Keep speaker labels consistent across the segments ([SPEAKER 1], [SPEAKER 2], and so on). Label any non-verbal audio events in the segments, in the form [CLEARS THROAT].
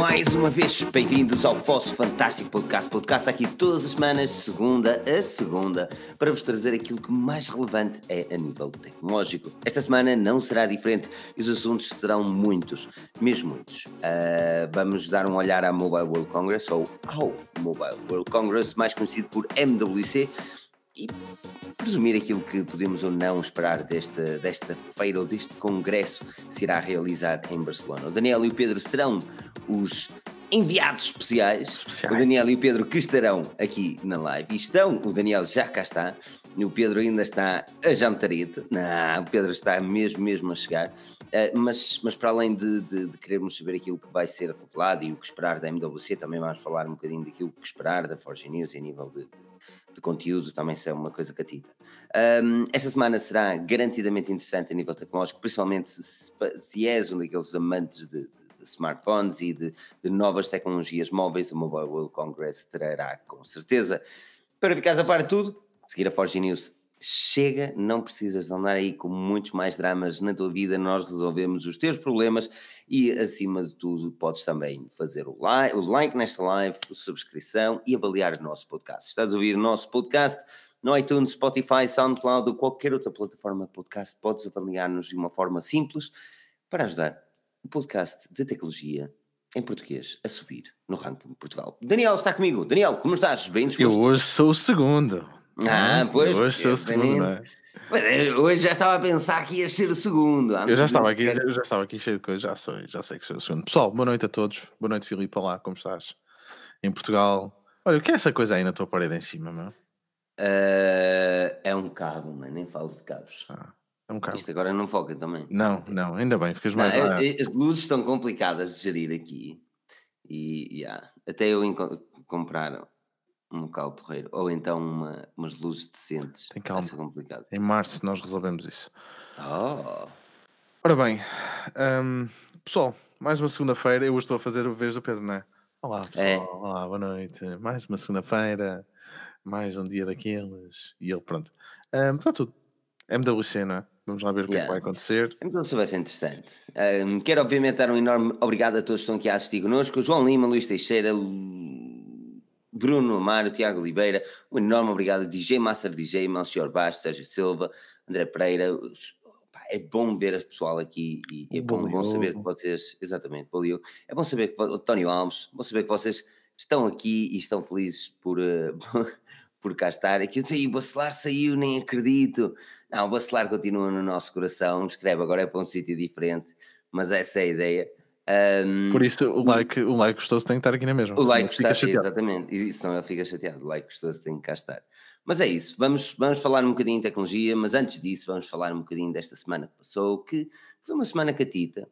[SPEAKER 1] mais uma vez, bem-vindos ao vosso fantástico podcast. Podcast aqui todas as semanas, segunda a segunda, para vos trazer aquilo que mais relevante é a nível tecnológico. Esta semana não será diferente e os assuntos serão muitos, mesmo muitos. Uh, vamos dar um olhar à Mobile World Congress, ou ao Mobile World Congress, mais conhecido por MWC, e presumir aquilo que podemos ou não esperar desta, desta feira ou deste congresso que se irá realizar em Barcelona. O Daniel e o Pedro serão os enviados especiais. especiais. O Daniel e o Pedro que estarão aqui na live. E estão, o Daniel já cá está, e o Pedro ainda está a jantarito. Não, o Pedro está mesmo, mesmo a chegar. Uh, mas, mas para além de, de, de, querermos saber aquilo que vai ser revelado e o que esperar da MWC, também vamos falar um bocadinho daquilo que esperar da Forge News em nível de, de conteúdo também é uma coisa catita. Um, esta semana será garantidamente interessante a nível tecnológico, principalmente se, se és um daqueles amantes de, de smartphones e de, de, novas tecnologias móveis, a Mobile World Congress trará com certeza. Para ficares a par de tudo, seguir a Forge News chega, não precisas andar aí com muitos mais dramas na tua vida, nós resolvemos os teus problemas e acima de tudo podes também fazer o like, o like nesta live, a subscrição e avaliar o nosso podcast. Estás a ouvir o nosso podcast no iTunes, Spotify, SoundCloud ou qualquer outra plataforma de podcast, podes avaliar-nos de uma forma simples para ajudar o podcast de tecnologia em português a subir no ranking de Portugal. Daniel está comigo. Daniel, como estás? Bem disposto?
[SPEAKER 2] Eu hoje sou o segundo.
[SPEAKER 1] Ah, pois.
[SPEAKER 2] Hoje sou o segundo, não é?
[SPEAKER 1] Eh, hoje já estava a pensar que ia ser o segundo.
[SPEAKER 2] Eu já, estava aqui, eu já estava aqui cheio de coisas, já, sou, já sei que sou o segundo. Pessoal, boa noite a todos. Boa noite, Filipe. Olá, como estás? Em Portugal. Olha, o que é essa coisa aí na tua parede em cima, meu?
[SPEAKER 1] Uh, é um cabo, mas nem falo de cabos. Ah,
[SPEAKER 2] é um cabo.
[SPEAKER 1] Isto agora não foca também.
[SPEAKER 2] Não, não, ainda bem, ficas mais.
[SPEAKER 1] Não, as luzes estão complicadas de gerir aqui. E yeah, até eu comprar um cabo porreiro, ou então uma, umas luzes decentes.
[SPEAKER 2] Tem calma.
[SPEAKER 1] Vai ser complicado.
[SPEAKER 2] Em março nós resolvemos isso.
[SPEAKER 1] Oh.
[SPEAKER 2] Ora bem, um, pessoal, mais uma segunda-feira. Eu hoje estou a fazer o vez do Pedro, não é? Olá, pessoal. É. Olá, boa noite. Mais uma segunda-feira, mais um dia daqueles. E ele, pronto. Um, está tudo. MWC, não é? Vamos lá ver o que, yeah. é que vai acontecer.
[SPEAKER 1] Então, isso vai ser interessante. Um, quero, obviamente, dar um enorme obrigado a todos que estão aqui a assistir connosco. João Lima, Luís Teixeira, Bruno Amaro, Tiago Oliveira, um enorme obrigado, DJ Master DJ, Melchior Bastos, Sérgio Silva, André Pereira. É bom ver as pessoal aqui e é bom, bom, saber que vocês, exatamente, Bolio, é bom saber que, António Alves, bom saber que vocês estão aqui e estão felizes por, uh, [LAUGHS] por cá estar. Aqui eu sei, o Bacelar saiu, nem acredito. Não, o Bacelar continua no nosso coração, escreve agora é para um sítio diferente, mas essa é a ideia. Um,
[SPEAKER 2] Por isso o like, o like gostoso tem que estar aqui na mesma.
[SPEAKER 1] O like gostoso, exatamente, e senão ele fica chateado. O like gostoso tem que cá estar. Mas é isso, vamos, vamos falar um bocadinho de tecnologia, mas antes disso vamos falar um bocadinho desta semana que passou, que foi uma semana catita,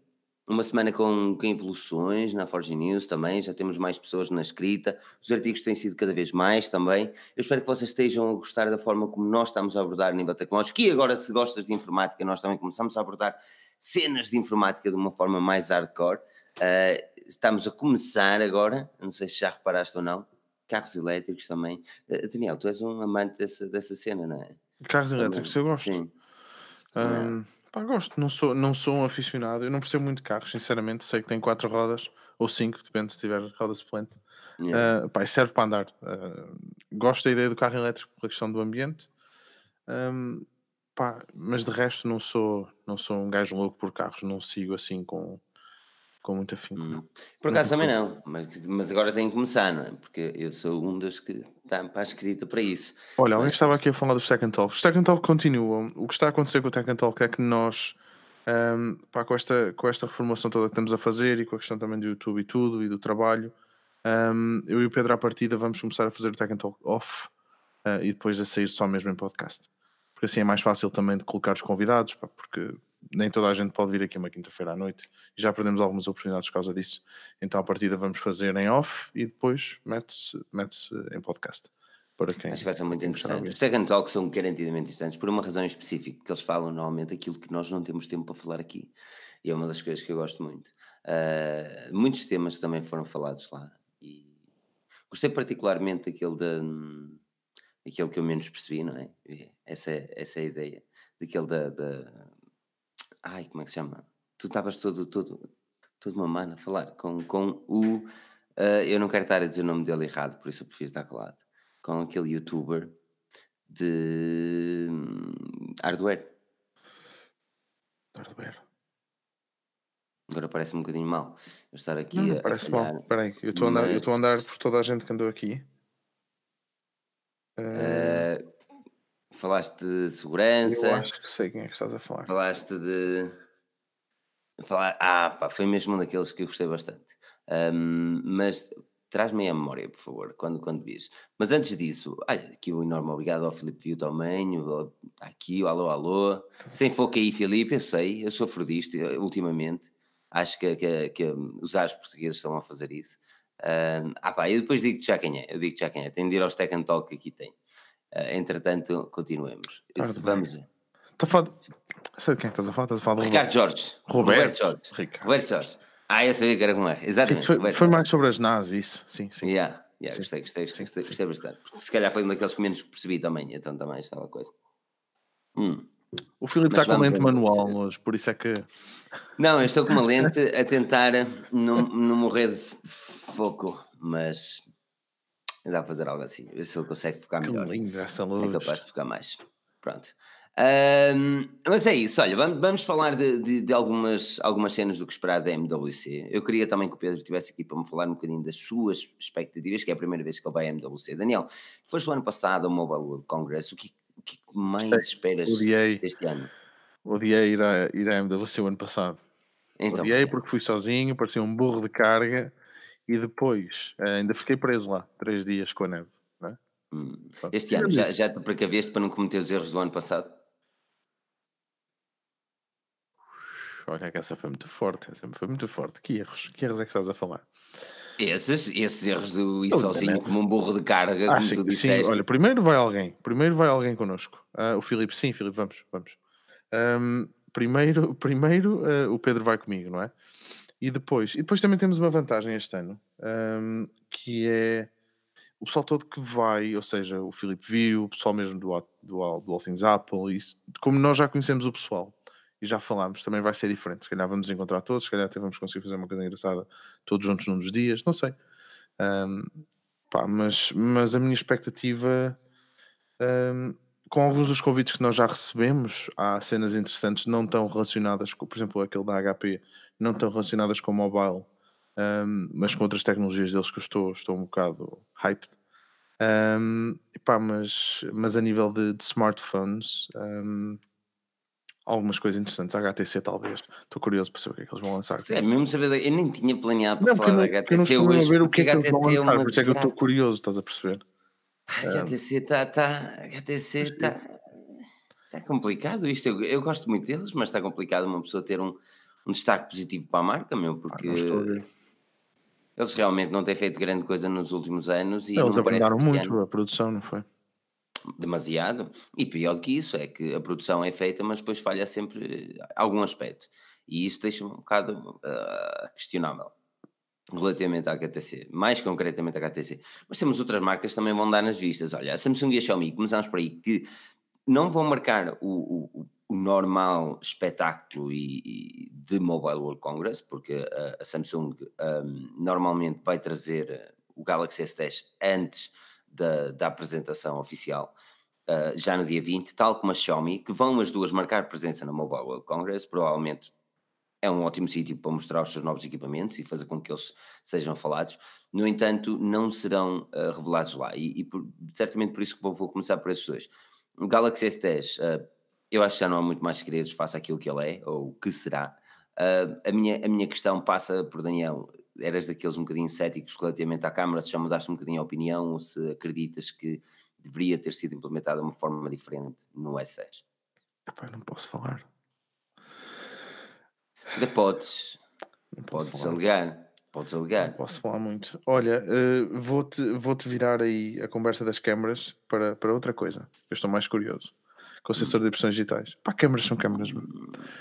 [SPEAKER 1] uma semana com, com evoluções na Forge News também, já temos mais pessoas na escrita, os artigos têm sido cada vez mais também. Eu espero que vocês estejam a gostar da forma como nós estamos a abordar a nível tecnológico e agora, se gostas de informática, nós também começamos a abordar cenas de informática de uma forma mais hardcore. Uh, estamos a começar agora, não sei se já reparaste ou não, carros elétricos também. Uh, Daniel, tu és um amante dessa, dessa cena, não é?
[SPEAKER 2] Carros elétricos, eu gosto. Sim. Um, Pá, gosto, não sou, não sou um aficionado, eu não percebo muito de carros, sinceramente. Sei que tem quatro rodas ou cinco, depende se tiver rodas plante. Yeah. Uh, pá, serve para andar. Uh, gosto da ideia do carro elétrico pela questão do ambiente, um, pá, mas de resto não sou, não sou um gajo louco por carros, não sigo assim com, com muito afinco. Hum.
[SPEAKER 1] Por acaso também não, mas, mas agora tenho que começar, não é? Porque eu sou um dos que está para a escrita para isso.
[SPEAKER 2] Olha, alguém
[SPEAKER 1] mas...
[SPEAKER 2] estava aqui a falar dos Tech Talk. Os Tech Talk continuam. O que está a acontecer com o Tech Talk é que nós, um, pá, com, esta, com esta reformulação toda que estamos a fazer e com a questão também do YouTube e tudo e do trabalho, um, eu e o Pedro à partida vamos começar a fazer o Tech Talk off uh, e depois a sair só mesmo em podcast. Porque assim é mais fácil também de colocar os convidados, pá, porque nem toda a gente pode vir aqui uma quinta-feira à noite e já perdemos algumas oportunidades por causa disso. Então, a partida vamos fazer em off e depois mete-se mete em podcast. Para quem
[SPEAKER 1] Acho que vai ser muito interessante. Os Tech Talks são garantidamente interessantes por uma razão específica, porque eles falam normalmente aquilo que nós não temos tempo para falar aqui. E é uma das coisas que eu gosto muito. Uh, muitos temas também foram falados lá. E gostei particularmente daquele, da, daquele que eu menos percebi, não é? Essa, é, essa é a ideia. Daquele da, da Ai, como é que se chama? Tu estavas todo, todo, toda uma mana a falar com, com o. Uh, eu não quero estar a dizer o nome dele errado, por isso eu prefiro estar calado. Com aquele youtuber de hum, hardware.
[SPEAKER 2] Hardware.
[SPEAKER 1] Agora parece um bocadinho mal eu estar aqui
[SPEAKER 2] Não,
[SPEAKER 1] a,
[SPEAKER 2] parece
[SPEAKER 1] falhar.
[SPEAKER 2] mal. Espera aí, eu estou a andar, eu estou a
[SPEAKER 1] mas-
[SPEAKER 2] andar por toda a gente que andou aqui.
[SPEAKER 1] Uh, falaste de
[SPEAKER 2] eu
[SPEAKER 1] segurança,
[SPEAKER 2] acho que sei quem é que estás a falar.
[SPEAKER 1] falaste de. Falar... Ah, pá, foi mesmo um daqueles que eu gostei bastante. Um, mas traz-me aí a memória, por favor, quando, quando vis. Mas antes disso, olha, aqui um enorme obrigado ao Filipe Viu também. o- Está aqui, o alô, alô. Sem foco aí, Filipe, eu sei, eu sofro disto eh, ultimamente. Acho que, que, que os ares portugueses estão a fazer isso. Ah, pá, eu depois digo-te já quem é. Eu digo já quem é. Tem de ir aos Tech and Talk que aqui tem. Uh, entretanto, continuemos. Se vamos.
[SPEAKER 2] Está a falar. Sei de quem é estás a falar? Estás a falar
[SPEAKER 1] Ricardo Jorge.
[SPEAKER 2] Roberto.
[SPEAKER 1] Jorge. Roberto Jorge. Ah, eu sabia que era como é. Exatamente.
[SPEAKER 2] foi, mais sobre as NAS, isso. Sim, sim.
[SPEAKER 1] Yeah, yeah, gostei, gostei, gostei, gostei, bastante. Se calhar foi um daqueles que menos percebi também, então também estava a coisa. Hum.
[SPEAKER 2] O Filipe está com lente manual hoje, por isso é que.
[SPEAKER 1] Não, eu estou com uma lente [LAUGHS] a tentar não, não morrer de foco, mas a fazer algo assim, ver se ele consegue focar
[SPEAKER 2] Que
[SPEAKER 1] melhor.
[SPEAKER 2] linda essa
[SPEAKER 1] É
[SPEAKER 2] luz.
[SPEAKER 1] capaz de focar mais. Pronto. Ahm, mas é isso, olha, vamos, vamos falar de, de- de algumas, algumas cenas do que esperar da MWC. Eu queria também que o Pedro estivesse aqui para me falar um bocadinho das suas expectativas, que é a primeira vez que ele vai à MWC. Daniel, foste o ano passado ao Mobile World Congress, o que, o que mais
[SPEAKER 2] Sei,
[SPEAKER 1] esperas
[SPEAKER 2] Odiei,
[SPEAKER 1] deste ano?
[SPEAKER 2] odiei ir, a, ir à MWC o ano passado.
[SPEAKER 1] Então,
[SPEAKER 2] odiei porque fui sozinho, parecia um burro de carga e depois eh, ainda fiquei preso lá, três dias com a neve. não é?
[SPEAKER 1] Hum. Este ano já, já te precaveste para não cometer os erros do ano passado?
[SPEAKER 2] Olha que essa foi muito forte, essa foi muito forte. Que erros? Que erros é que estás a falar?
[SPEAKER 1] Esses, esses erros do ir sozinho
[SPEAKER 2] também.
[SPEAKER 1] como um burro de carga,
[SPEAKER 2] Ah,
[SPEAKER 1] como
[SPEAKER 2] sim,
[SPEAKER 1] tu
[SPEAKER 2] sim,
[SPEAKER 1] disseste.
[SPEAKER 2] olha, primeiro vai alguém, primeiro vai alguém connosco. Ah, o Filipe, sim, Filipe, vamos, vamos. Ahm, primeiro, primeiro ah, o Pedro vai comigo, não é? E depois, e depois também temos uma vantagem este ano, ahm, que é o pessoal todo que vai, ou seja, o Filipe viu, o pessoal mesmo do, do, do All Things Apple, isso, como nós já conhecemos o pessoal e já falámos, também vai ser diferente. Se calhar vamos encontrar todos, se calhar até vamos conseguir fazer uma coisa engraçada todos juntos num dos dias, não sei. Ahm, pá, mas, mas a minha expectativa, ahm, com alguns dos convites que nós já recebemos, há cenas interessantes não tão relacionadas com, por exemplo, aquele da HP, não tão relacionadas com mobile, ahm, mas com outras tecnologias deles que eu estou, estou um bocado hyped. Ahm, epá, mas, mas a nível de, de smartphones, ahm, algumas coisas interessantes. A HTC, talvez. Estou curioso para saber o que é que eles vão lançar.
[SPEAKER 1] É, mesmo saber, eu nem tinha planeado para
[SPEAKER 2] Não,
[SPEAKER 1] falar
[SPEAKER 2] não,
[SPEAKER 1] da
[SPEAKER 2] porque eu não
[SPEAKER 1] HTC hoje,
[SPEAKER 2] ver o que é que eles vão
[SPEAKER 1] HTC é
[SPEAKER 2] lançar,
[SPEAKER 1] uma
[SPEAKER 2] por isso é que eu estou curioso, estás a perceber?
[SPEAKER 1] A HTC está tá, HTC está tá complicado isto. Eu, eu gosto muito deles, mas está complicado uma pessoa ter um, um destaque positivo para a marca, meu,
[SPEAKER 2] Ah,
[SPEAKER 1] porque
[SPEAKER 2] não estou a ver.
[SPEAKER 1] eles realmente não têm feito grande coisa nos últimos anos e
[SPEAKER 2] eles
[SPEAKER 1] não
[SPEAKER 2] muito
[SPEAKER 1] ano
[SPEAKER 2] a produção, não foi?
[SPEAKER 1] demasiado. E pior do que isso é que a produção é feita, mas depois falha sempre algum aspecto. E isso deixa-me um bocado ah, questionável relativamente à HTC, mais concretamente à HTC. Mas temos outras marcas que também vão dar nas vistas. Olha, a Samsung e a Xiaomi, começamos por aí, que não vão marcar o, o- o normal espetáculo e, e de Mobile World Congress, porque a, a Samsung ahm, normalmente vai trazer eh, o Galaxy S10 antes da, da apresentação oficial, ah, já no dia 20, tal como a Xiaomi, que vão as duas marcar presença na Mobile World Congress, provavelmente é um ótimo sítio para mostrar os seus novos equipamentos e fazer com que eles sejam falados. No entanto, não serão ah, revelados lá. E, e por- certamente por isso que vou, vou começar por esses dois. O Galaxy S10, ah, eu acho que já não há muito mais segredos face àquilo que ele é, ou que será. Ah, a, minha, a minha questão passa por Daniel. Eras daqueles um bocadinho céticos relativamente à câmara, se já mudaste um bocadinho a opinião ou se acreditas que deveria ter sido implementada de uma forma diferente no S10?
[SPEAKER 2] Epá, não posso falar.
[SPEAKER 1] Ainda podes,
[SPEAKER 2] Não
[SPEAKER 1] podes
[SPEAKER 2] falar.
[SPEAKER 1] alegar, podes
[SPEAKER 2] Não
[SPEAKER 1] alegar.
[SPEAKER 2] posso falar muito. Olha, eh, vou-te vou-te virar aí a conversa das câmaras para, para outra coisa. Eu estou mais curioso. Com o sensor de impressões digitais. Pá, câmaras são câmaras.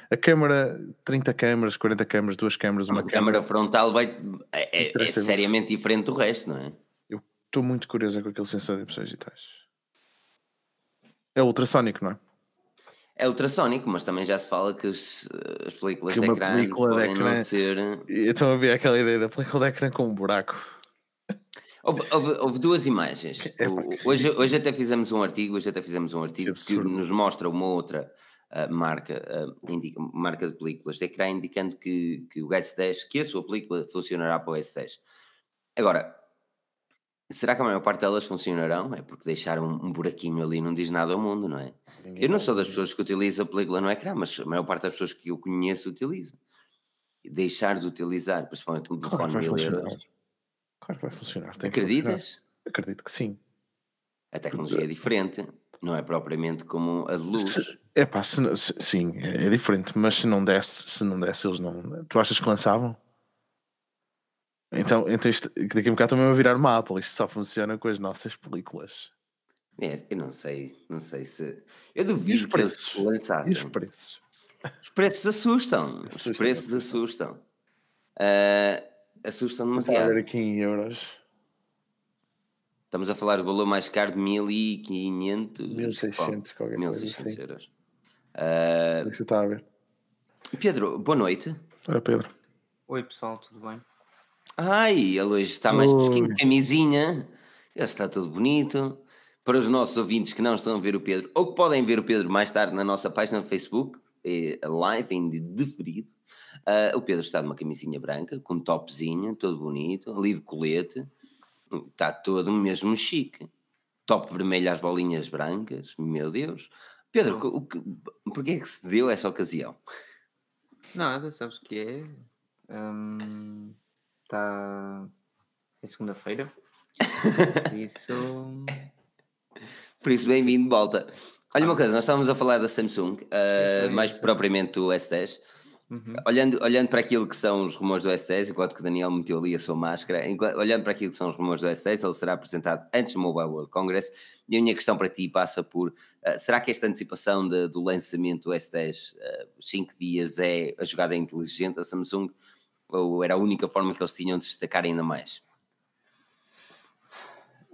[SPEAKER 2] A câmara, 30 câmaras, 40 câmaras, duas câmaras, uma
[SPEAKER 1] Uma câmara frontal vai, é, é- é seriamente diferente do resto, não é?
[SPEAKER 2] Eu estou muito curioso com aquele sensor de impressões digitais. É ultrassónico, não é?
[SPEAKER 1] É ultrassónico, mas também já se fala que as, as películas
[SPEAKER 2] Que
[SPEAKER 1] de ecrã
[SPEAKER 2] película de
[SPEAKER 1] podem
[SPEAKER 2] ecrã-
[SPEAKER 1] não ser.
[SPEAKER 2] E Então havia aquela ideia da película de ecrã com um buraco.
[SPEAKER 1] Houve, houve- houve duas imagens.
[SPEAKER 2] É, que
[SPEAKER 1] hoje, hoje até fizemos um artigo, hoje até fizemos um artigo que,
[SPEAKER 2] absurdo.
[SPEAKER 1] nos mostra uma outra ah, marca, ah, indica- marca de películas de ecrã, indicando que, que o S10, que a sua película funcionará para o S10. Agora, será que a maior parte delas funcionarão? É porque deixar um, um buraquinho ali não diz nada ao mundo, não é?
[SPEAKER 2] Ninguém
[SPEAKER 1] Eu não sou das pessoas que utiliza a película no ecrã, mas a maior parte das pessoas que eu conheço utiliza. Deixar de utilizar, principalmente um
[SPEAKER 2] Claro
[SPEAKER 1] telefone
[SPEAKER 2] que
[SPEAKER 1] de mil euros.
[SPEAKER 2] Claro que vai funcionar. tem que.
[SPEAKER 1] Acreditas?
[SPEAKER 2] Acredito que sim.
[SPEAKER 1] A tecnologia é diferente, não é propriamente como a de luz.
[SPEAKER 2] Se, epá, se, se- sim, é, é diferente, mas se não desse, se não desse, eles não. Tu achas que lançavam? Então, então isto, daqui a um bocado também vai virar uma Apple. Isto só funciona com as nossas películas.
[SPEAKER 1] É, eu não sei, não sei se. Eu
[SPEAKER 2] E os
[SPEAKER 1] duvido que eles
[SPEAKER 2] preços?
[SPEAKER 1] lançassem.
[SPEAKER 2] E os preços?
[SPEAKER 1] Os preços assustam. Os
[SPEAKER 2] Assustam,
[SPEAKER 1] preços assustam. Ah, assustam demasiado.
[SPEAKER 2] aqui em euros.
[SPEAKER 1] Estamos a falar do valor mais caro de 1500.
[SPEAKER 2] 1600, qualquer coisa
[SPEAKER 1] 1600
[SPEAKER 2] assim.
[SPEAKER 1] euros. Ah,
[SPEAKER 2] Isso está a ver.
[SPEAKER 1] Pedro, boa noite.
[SPEAKER 2] Ora, Pedro.
[SPEAKER 3] Oi pessoal, tudo bem?
[SPEAKER 1] Ai, ele hoje está mais fresquinho, camisinha, ele está todo bonito. Para os nossos ouvintes que não estão a ver o Pedro, ou que podem ver o Pedro mais tarde na nossa página no Facebook, é, live, em deferido, ah, o Pedro está numa camisinha branca, com um topzinho, todo bonito, ali de colete, está todo mesmo chique. Top vermelho às bolinhas brancas, meu Deus. Pedro, o que, porquê é que se deu essa ocasião?
[SPEAKER 3] Nada, sabes o que é? Hum, Tá. É segunda-feira. [LAUGHS] Por Isso.
[SPEAKER 1] Por isso, bem-vindo de volta. Olha uma coisa, nós estávamos a falar da Samsung, ah,
[SPEAKER 3] sei,
[SPEAKER 1] mais
[SPEAKER 3] sei.
[SPEAKER 1] propriamente do S10.
[SPEAKER 3] Uhum.
[SPEAKER 1] Olhando, olhando para aquilo que são os rumores do S10, enquanto que o Daniel meteu ali a sua máscara, enquanto- olhando para aquilo que são os rumores do S10, ele será apresentado antes do Mobile World Congress. E a minha questão para ti passa por: ah, será que esta antecipação de- do lançamento do S10, ah, os 5 dias, é a jogada inteligente da Samsung? Ou era a única forma que eles tinham de se destacar ainda mais?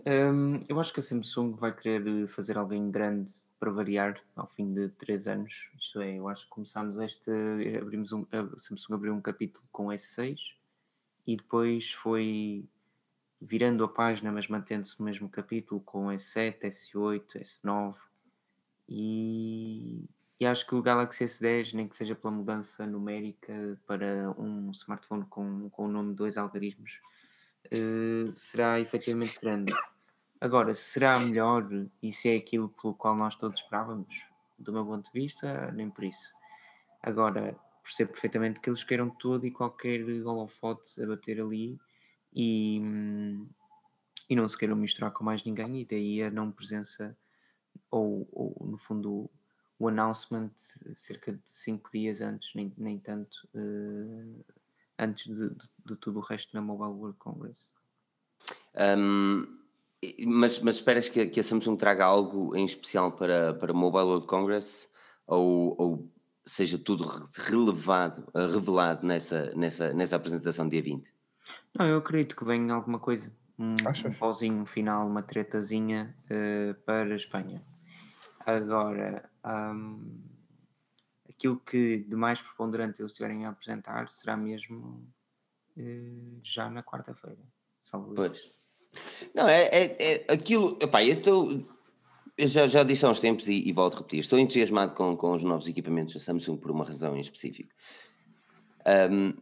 [SPEAKER 3] Hum, eu acho que a Samsung vai querer fazer algo em grande para variar ao fim de 3 anos. Isto é, eu acho que começámos este. Abrimos um, a Samsung abriu um capítulo com S6 e depois foi virando a página, mas mantendo-se no mesmo capítulo com S7, S8, S9 e, e acho que o Galaxy S10, nem que seja pela mudança numérica para um smartphone com, com o nome de dois algarismos, eh, será efetivamente grande. Agora, se será melhor e se é aquilo pelo qual nós todos esperávamos, do meu ponto de vista, nem por isso. Agora, percebo perfeitamente que eles queiram todo e qualquer holofote a bater ali e, e não se queiram misturar com mais ninguém, e daí a não presença, ou, ou no fundo, o announcement cerca de 5 dias antes, nem, nem tanto, eh, antes de, de, de tudo o resto na Mobile World Congress.
[SPEAKER 1] E- mas, mas esperas que, que a Samsung traga algo em especial para, para Mobile World Congress ou, ou seja tudo re- relevado, eh, revelado nessa, nessa, nessa apresentação dia 20?
[SPEAKER 3] Não, eu acredito que venha alguma coisa. Um, um pauzinho final, uma tretazinha eh, para a Espanha. Agora, hum, aquilo que de mais preponderante eles tiverem a apresentar será mesmo eh, já na quarta-feira.
[SPEAKER 1] Pois. Não, é, é, é aquilo. Epá, eu estou. Eu já, já disse há uns tempos e, e volto a repetir. Estou entusiasmado com, com os novos equipamentos da Samsung por uma razão em específico. Hum,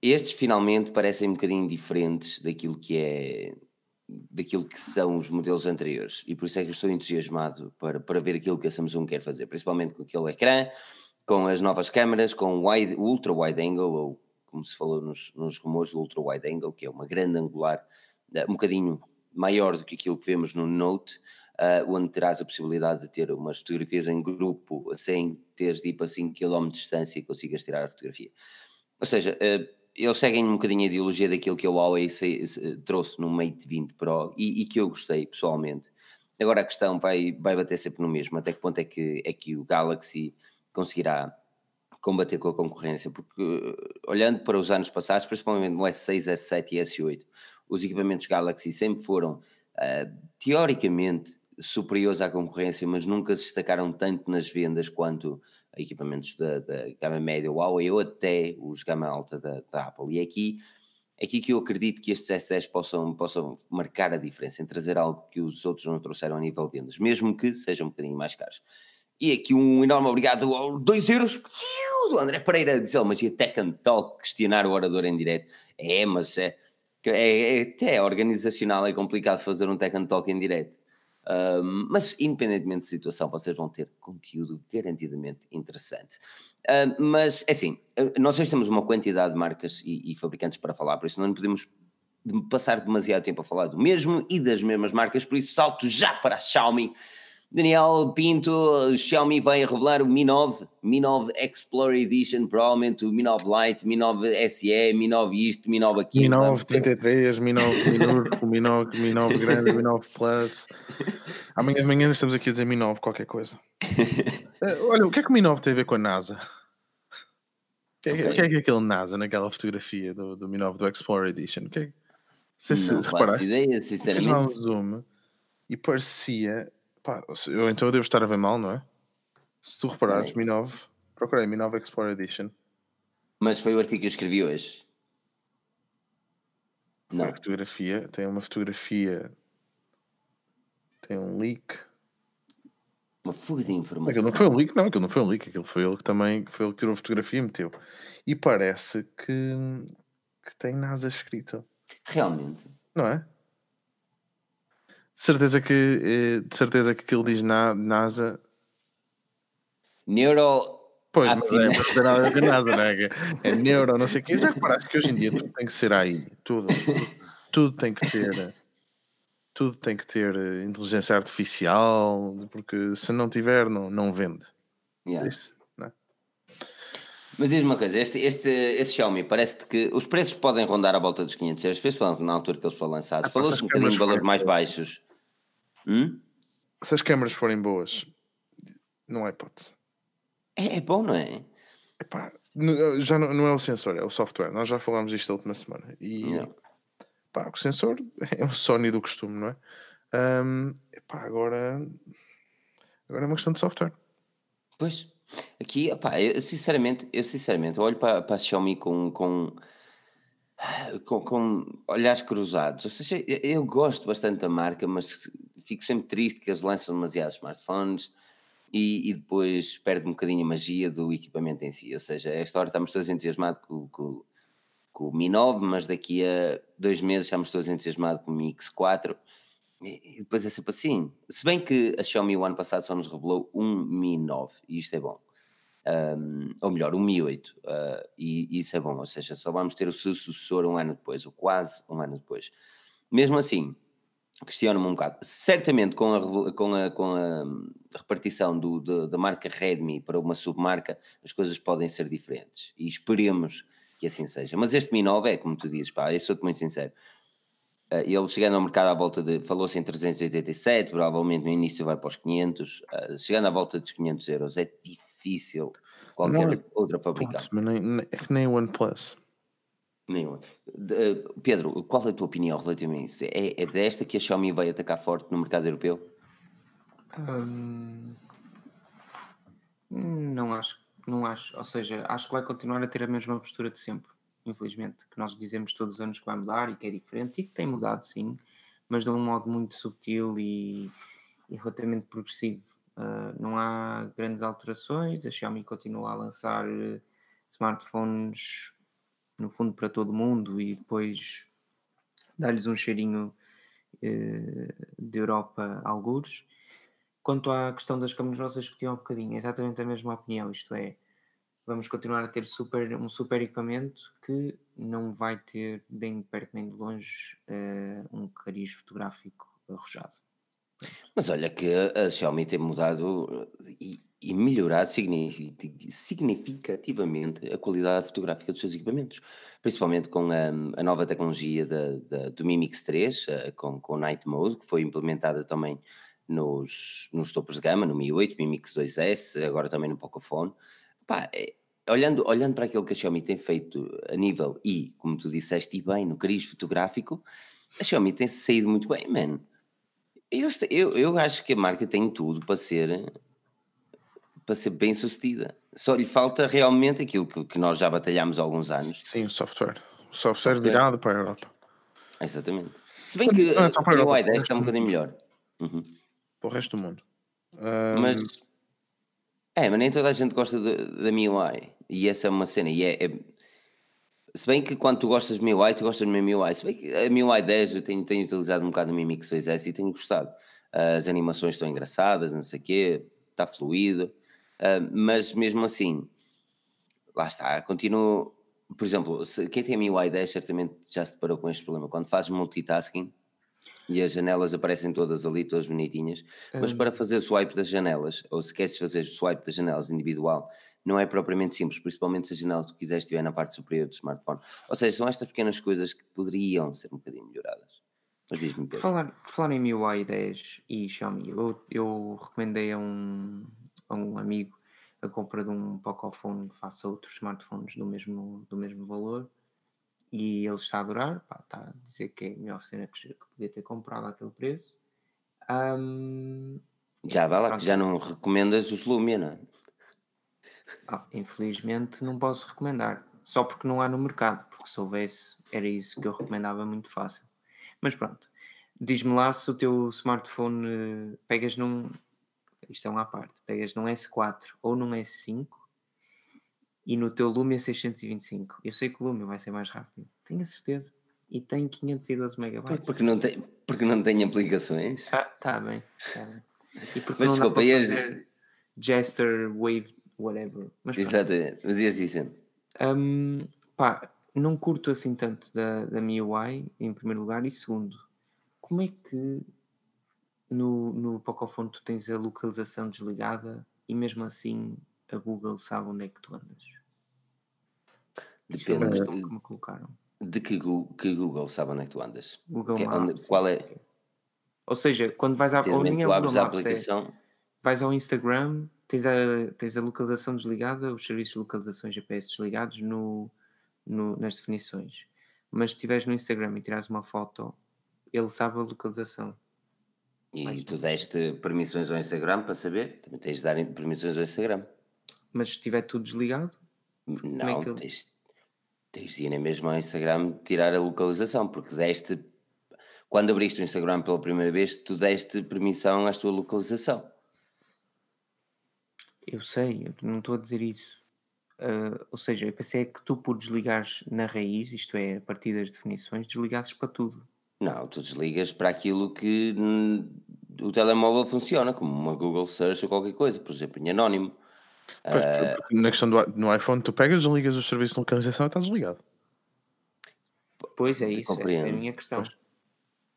[SPEAKER 1] estes finalmente parecem um bocadinho diferentes daquilo que é daquilo que são os modelos anteriores e por isso é que eu estou entusiasmado para, para ver aquilo que a Samsung quer fazer, principalmente com aquele ecrã, com as novas câmaras, com o wide, ultra wide angle, ou como se falou nos, nos rumores do ultra wide angle, que é uma grande angular, eh, um bocadinho maior do que aquilo que vemos no Note, eh, onde terás a possibilidade de ter umas fotografias em grupo sem teres de ir para 5 km de distância e consigas tirar a fotografia. Ou seja, eh, eles seguem um bocadinho a ideologia daquilo que a Huawei se- se- trouxe no Mate 20 Pro e, e que eu gostei pessoalmente. Agora a questão vai, vai bater sempre no mesmo, até que ponto é que, é que o Galaxy conseguirá combater com a concorrência, porque olhando para os anos passados, principalmente no S6, S7 e S8, os equipamentos Galaxy sempre foram, ah, teoricamente, superiores à concorrência, mas nunca se destacaram tanto nas vendas quanto equipamentos da, da gama média Huawei ou até os gama alta da, da Apple. E é aqui, é aqui que eu acredito que estes S10 possam, possam marcar a diferença em trazer algo que os outros não trouxeram a nível de vendas, mesmo que sejam um bocadinho mais caros. E aqui um enorme obrigado ao 2 euros do André Pereira, diz ele, mas e Tech and Talk, questionar o orador em direto? É, mas é, é, é até organizacional, é complicado fazer um Tech and Talk em direto. Um, mas, independentemente de situação, vocês vão ter conteúdo garantidamente interessante. Uh, mas, é assim, nós hoje temos uma quantidade de marcas e, e, fabricantes para falar, por isso não podemos passar demasiado tempo a falar do mesmo e das mesmas marcas, por isso salto já para a Xiaomi. Daniel Pinto, Xiaomi vai revelar o Mi 9, Mi 9 Explorer Edition, provavelmente o Mi 9 Lite, Mi 9 SE, Mi 9 isto, Mi 9 aquilo.
[SPEAKER 2] Mi 9 33, Mi 9 minúsculo, Mi 9, Mi 9 grande, Mi 9 Plus. Amanhã de manhã estamos aqui a dizer Mi 9 qualquer coisa. Eh, olha, o que é que o Mi 9 tem a ver com a NASA? O que, é, okay. que é que é aquele NASA naquela fotografia do, do Mi 9 do Explorer Edition? O que é, se, se
[SPEAKER 1] não reparaste, ideia, sinceramente.
[SPEAKER 2] um zoom e parecia Pá, eu então eu devo estar a ver mal, não é? Se tu reparares, Mi 9, procurei Mi 9 Explorer Edition.
[SPEAKER 1] Mas foi o artigo que eu escrevi hoje.
[SPEAKER 2] Não. A fotografia, tem uma fotografia, tem um leak.
[SPEAKER 1] Uma fuga de informação.
[SPEAKER 2] Aquilo não foi um leak, não, aquilo não foi um leak, aquilo foi ele que também foi ele que tirou a fotografia e meteu. E parece que, que tem NASA escrito.
[SPEAKER 1] Realmente.
[SPEAKER 2] Não é? De certeza que, eh, de certeza que aquilo diz na, NASA.
[SPEAKER 1] Neuro.
[SPEAKER 2] Pois, mas é, mas tem nada com não é? [LAUGHS] É neuro, não sei o quê. Já reparaste que hoje em dia tudo tem que ser aí. Tudo. Tudo, tem que ter. Tudo tem que ter eh, inteligência artificial, porque se não tiver, não, não vende.
[SPEAKER 1] Yeah. não é? Mas diz-me uma coisa, este, este, este Xiaomi parece-te que os preços podem rondar à volta dos 500 euros, principalmente na altura que eles foram lançados. Ah, Falou-se um bocadinho de valores mais baixos. Hum?
[SPEAKER 2] Se as câmaras forem boas, não é hipótese.
[SPEAKER 1] É, é bom, não é?
[SPEAKER 2] Epá, já não, não, é o sensor, é o software. Nós já falámos disto a última semana. E pá, o sensor [LAUGHS] é o Sony do costume, não é? Um, epá, agora, agora é uma questão de software.
[SPEAKER 1] Pois, aqui, eu sinceramente, eu sinceramente olho para, para a Xiaomi com, com com, com, olhares cruzados. Ou seja, eu gosto bastante da marca, mas fico sempre triste que eles lançam demasiados smartphones e, e, depois perde um bocadinho a magia do equipamento em si. Ou seja, esta hora estamos todos entusiasmados com, com, com o Mi 9, mas daqui a dois meses estamos todos entusiasmados com o Mi X4. E, e depois é sempre assim. Se bem que a Xiaomi o ano passado só nos revelou um Mi 9, e isto é bom um, ou melhor, o Mi 8, uh, ah, e isso é bom, ou seja, só vamos ter o sucessor um ano depois, ou quase um ano depois. Mesmo assim, questiono-me um bocado. Certamente com a, com a, com a repartição do, da marca Redmi para uma submarca, as coisas podem ser diferentes, e esperemos que assim seja. Mas este Mi 9 é, como tu dizes, pá, eu sou-te muito sincero, Uh, ele chegando ao mercado à volta de, falou-se em 387, provavelmente no início vai para os 500, uh, chegando à volta dos 500 euros, é difícil qualquer é outra fabricante.
[SPEAKER 2] Mas nem, é que nem o OnePlus.
[SPEAKER 1] Nenhum. Uh, Pedro, qual é a tua opinião relativamente a isso? É, é desta que a Xiaomi vai atacar forte no mercado europeu?
[SPEAKER 3] Hum, não acho, não acho. Ou seja, acho que vai continuar a ter a mesma postura de sempre. Infelizmente, que nós dizemos todos os anos que vai mudar e que é diferente e que tem mudado, sim, mas de um modo muito subtil e, e relativamente progressivo. Uh, não há grandes alterações, a Xiaomi continua a lançar uh, smartphones no fundo para todo mundo e depois dar-lhes um cheirinho uh, de Europa a algures. Quanto à questão das câmaras, vocês discutiam um bocadinho, é exatamente a mesma opinião, isto é, vamos continuar a ter super, um super equipamento que não vai ter nem de perto nem de longe um cariz fotográfico arrojado.
[SPEAKER 1] Mas olha que a Xiaomi tem mudado e, e melhorado significativamente a qualidade fotográfica dos seus equipamentos, principalmente com a, a nova tecnologia da, da, do Mi Mix 3, eh, com, com o Night Mode, que foi implementada também nos, nos topos de gama, no Mi 8, Mi Mix 2S, agora também no Pocophone. Pá, é, olhando, olhando para aquilo que a Xiaomi tem feito a nível e, como tu disseste, e bem, no cariz fotográfico, a Xiaomi tem saído muito bem, man Te- Eu, eu acho que a marca tem tudo para ser para ser bem sucedida. Só lhe falta realmente aquilo que, que nós já batalhámos há alguns anos.
[SPEAKER 2] Sim, o software. O software,
[SPEAKER 1] Software.
[SPEAKER 2] virado para a Europa.
[SPEAKER 1] Exatamente. Se bem que
[SPEAKER 2] só para a
[SPEAKER 1] UI 10
[SPEAKER 2] para o
[SPEAKER 1] está um bocadinho melhor. Uhum.
[SPEAKER 2] Para o resto do mundo. Ahm,
[SPEAKER 1] Mas é, mas nem toda a gente gosta da- da MIUI. E essa é uma cena. E é, é- Se bem que quando tu gostas de MIUI, tu gostas de MIUI. Se bem que a MIUI 10 eu tenho, tenho utilizado um bocado no Mi Mix 2S e tenho gostado. As animações estão engraçadas, não sei o quê, está fluido. Ah, mas mesmo assim, lá está, continuo. Por exemplo, quem tem a MIUI 10 certamente já se deparou com este problema. Quando fazes multitasking e as janelas aparecem todas ali, todas bonitinhas, mas para fazer swipe das janelas, ou se queres fazer swipe das janelas individual, não é propriamente simples, principalmente se a janela que tu quiseres estiver na parte superior do smartphone. Ou seja, são estas pequenas coisas que poderiam ser um bocadinho melhoradas. Mas diz-me,
[SPEAKER 3] Por falar, por falar em MIUI 10 e Xiaomi, eu, eu recomendei a um, a um amigo a compra de um Pocophone face a outros smartphones do mesmo, do mesmo valor e ele está a adorar, pá, está a dizer que é a melhor cena que, que podia ter comprado àquele preço. Ahm,
[SPEAKER 1] Já vai lá, que já não recomendas os Lumia, não é?
[SPEAKER 3] Ah, infelizmente não posso recomendar, só porque não há no mercado, porque se houvesse era isso que eu recomendava muito fácil. Mas pronto, diz-me lá se o teu smartphone eh, pegas num. Isto é uma parte, pegas num S4 ou num S5 e no teu Lumia 625. Eu sei que o Lumia vai ser mais rápido, tenho a certeza. E tem 512 megabytes.
[SPEAKER 1] Porque não tem, porque não tem aplicações.
[SPEAKER 3] Ah, tá bem, tá bem. E porque
[SPEAKER 1] Mas
[SPEAKER 3] não
[SPEAKER 1] desculpa,
[SPEAKER 3] dá para
[SPEAKER 1] ias-
[SPEAKER 3] gesture, wave, whatever. Mas pronto.
[SPEAKER 1] Exatamente, mas ias dizendo.
[SPEAKER 3] Hum, pá, não curto assim tanto da, da MIUI, em primeiro lugar, e segundo, como é que no, no Pocophone tu tens a localização desligada e mesmo assim a Google sabe onde é que tu andas? É
[SPEAKER 1] Depende
[SPEAKER 3] que me colocaram.
[SPEAKER 1] de que, que Google sabe onde é que tu andas.
[SPEAKER 3] Google
[SPEAKER 1] Que- onde-
[SPEAKER 3] Maps.
[SPEAKER 1] qual
[SPEAKER 3] não
[SPEAKER 1] é?
[SPEAKER 3] Ou seja, quando vais à, ou nem é Google
[SPEAKER 1] a
[SPEAKER 3] Maps, é-
[SPEAKER 1] aplicação.
[SPEAKER 3] vais ao Instagram, tens a, tens a localização desligada, os serviços de localização GPS desligados no, no- nas definições. Mas se estiveres no Instagram e tirares uma foto, ele sabe a localização.
[SPEAKER 1] E
[SPEAKER 3] Mais
[SPEAKER 1] tu deste permissões ao Instagram para saber? Também tens de dar permissões ao Instagram.
[SPEAKER 3] Mas se estiver tudo desligado,
[SPEAKER 1] Não,
[SPEAKER 3] que ele-
[SPEAKER 1] tens, tens de ir na mesma ao Instagram tirar a localização, porque deste. Quando abriste o Instagram pela primeira vez, tu deste permissão à tua localização.
[SPEAKER 3] Eu sei, eu não estou a dizer isso. Ah, ou seja, eu pensei que tu por desligares na raiz, isto é, a partir das definições, desligasses para tudo.
[SPEAKER 1] Não, tu desligas para aquilo que o telemóvel funciona, como uma Google Search ou qualquer coisa, por exemplo, em anónimo.
[SPEAKER 2] Pois, porque na questão do i- no iPhone, tu pegas, desligas os serviços de localização e estás desligado.
[SPEAKER 3] Pois é isso, essa é a minha questão.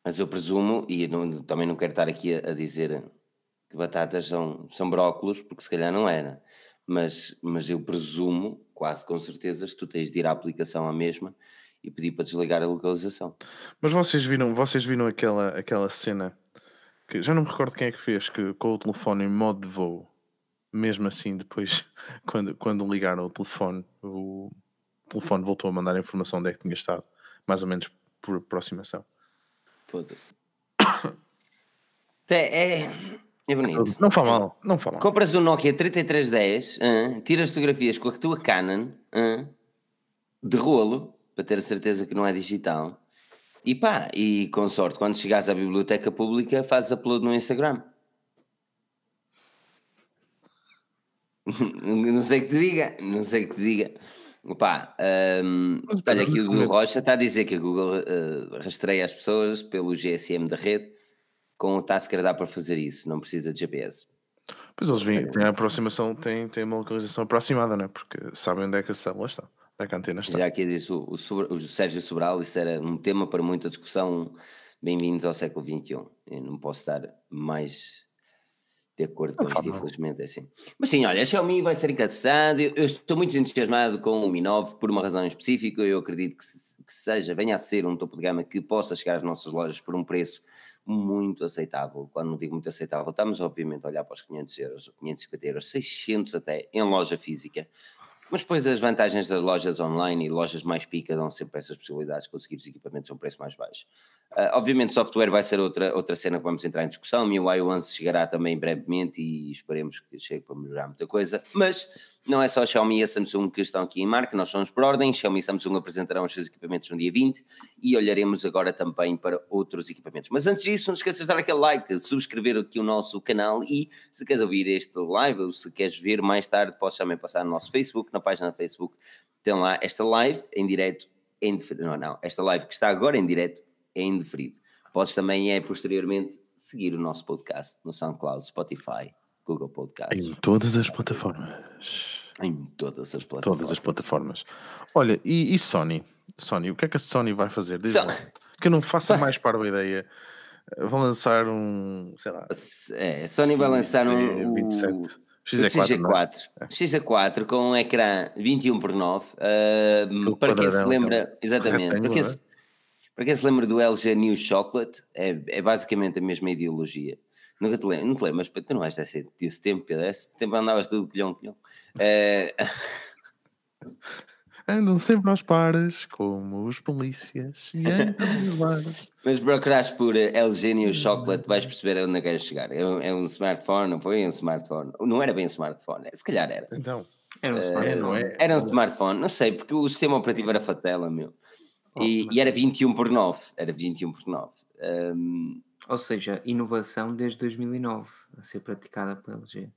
[SPEAKER 1] Mas eu presumo, e eu não- também não quero estar aqui a, a dizer que batatas são, são brócolos, porque se calhar não era. Mas, mas eu presumo, quase com certeza, que tu tens de ir à aplicação à mesma e pedir para desligar a localização.
[SPEAKER 2] Mas vocês viram, vocês viram aquela, aquela cena que já não me recordo quem é que fez, que com o telefone em modo de voo, mesmo assim, depois, [LAUGHS] quando, quando ligaram o telefone, o telefone voltou a mandar a informação onde é que tinha estado, mais ou menos por aproximação.
[SPEAKER 1] Foda-se. [COUGHS] É, é, é bonito.
[SPEAKER 2] Não faz mal, não faz mal.
[SPEAKER 1] Compras um Nokia 3310, hã, tiras fotografias com a tua Canon de rolo, para ter a certeza que não é digital, e pá, e com sorte, quando chegares à biblioteca pública, fazes upload no Instagram. [LAUGHS] não sei o que te diga, não sei o que te diga. Hum,
[SPEAKER 2] Mas,
[SPEAKER 1] olha aqui o do
[SPEAKER 2] como
[SPEAKER 1] Rocha está a dizer que a Google eh, rastreia as pessoas pelo GSM da rede com o task que dá para fazer isso, não precisa de GPS.
[SPEAKER 2] Pois eles vêm, têm a aproximação, têm, têm uma localização aproximada, né? Porque sabem onde é que a célula está, onde é que a antena está.
[SPEAKER 1] Já aqui disse o, o, o Sérgio Sobral, isso era um tema para muita discussão. Bem-vindos ao século XXI. Eu não posso estar mais de acordo com isto, infelizmente, é assim. Mas sim, olha, a Xiaomi vai ser encaçado. Eu, eu estou muito entusiasmado com o Mi 9 por uma razão específica. Eu acredito que, se- que seja, venha a ser um topo de gama que possa chegar às nossas lojas por um preço muito aceitável. Quando não digo muito aceitável, estamos obviamente a olhar para os 500 euros, 550 euros, 600 até, em loja física. Mas depois as vantagens das lojas online e lojas mais pica dão sempre essas possibilidades de conseguir os equipamentos a um preço mais baixo. Uh, obviamente, software vai ser outra, outra cena que vamos entrar em discussão. MIUI 11 chegará também brevemente e esperemos que chegue para melhorar muita coisa. Mas não é só a Xiaomi e a Samsung que estão aqui em marca, nós somos por ordem. Xiaomi e Samsung apresentarão os seus equipamentos no dia 20 e olharemos agora também para outros equipamentos. Mas antes disso, não esqueças de dar aquele like, subscrever aqui o nosso canal e se queres ouvir este live ou se queres ver mais tarde, podes também passar no nosso Facebook, na página do Facebook. Tem lá esta live em direto, em não, não, esta live que está agora em direto é indeferido. Podes também, é posteriormente, seguir o nosso podcast no SoundCloud, Spotify, Google Podcasts.
[SPEAKER 2] Em todas as plataformas.
[SPEAKER 1] Em todas as plataformas.
[SPEAKER 2] Todas as plataformas. Olha, e, e Sony? Sony, o que é que a Sony vai fazer? Diz. Que eu não faça mais para a ideia. Vão lançar um, sei lá.
[SPEAKER 1] É, Sony vai lançar um. 27. XE4, XE4, é? XE4 com um ecrã 21 por 9 uh, para quem se lembra, exatamente, para quem se, para quem se lembra do LG New Chocolate, é, é basicamente a mesma ideologia. Nunca te lembro, não te lembro, mas tu não és desse, desse tempo, Pedro. Esse tempo andavas tudo colhão, colhão. É... [LAUGHS]
[SPEAKER 2] Andam sempre aos pares, como os polícias, e andam [LAUGHS]
[SPEAKER 1] Mas procuraste por LG New Chocolate, vais perceber onde é queres chegar. É um, é um smartphone, não foi um smartphone. Não era bem um smartphone, se calhar era.
[SPEAKER 2] Então.
[SPEAKER 3] Era um smartphone.
[SPEAKER 1] Uh, era um smartphone, não sei, porque o sistema operativo era fatela, meu. E, e, era 21 por 9. Era 21 por 9. Um...
[SPEAKER 3] Ou seja, inovação desde 2009 a ser praticada pela LG.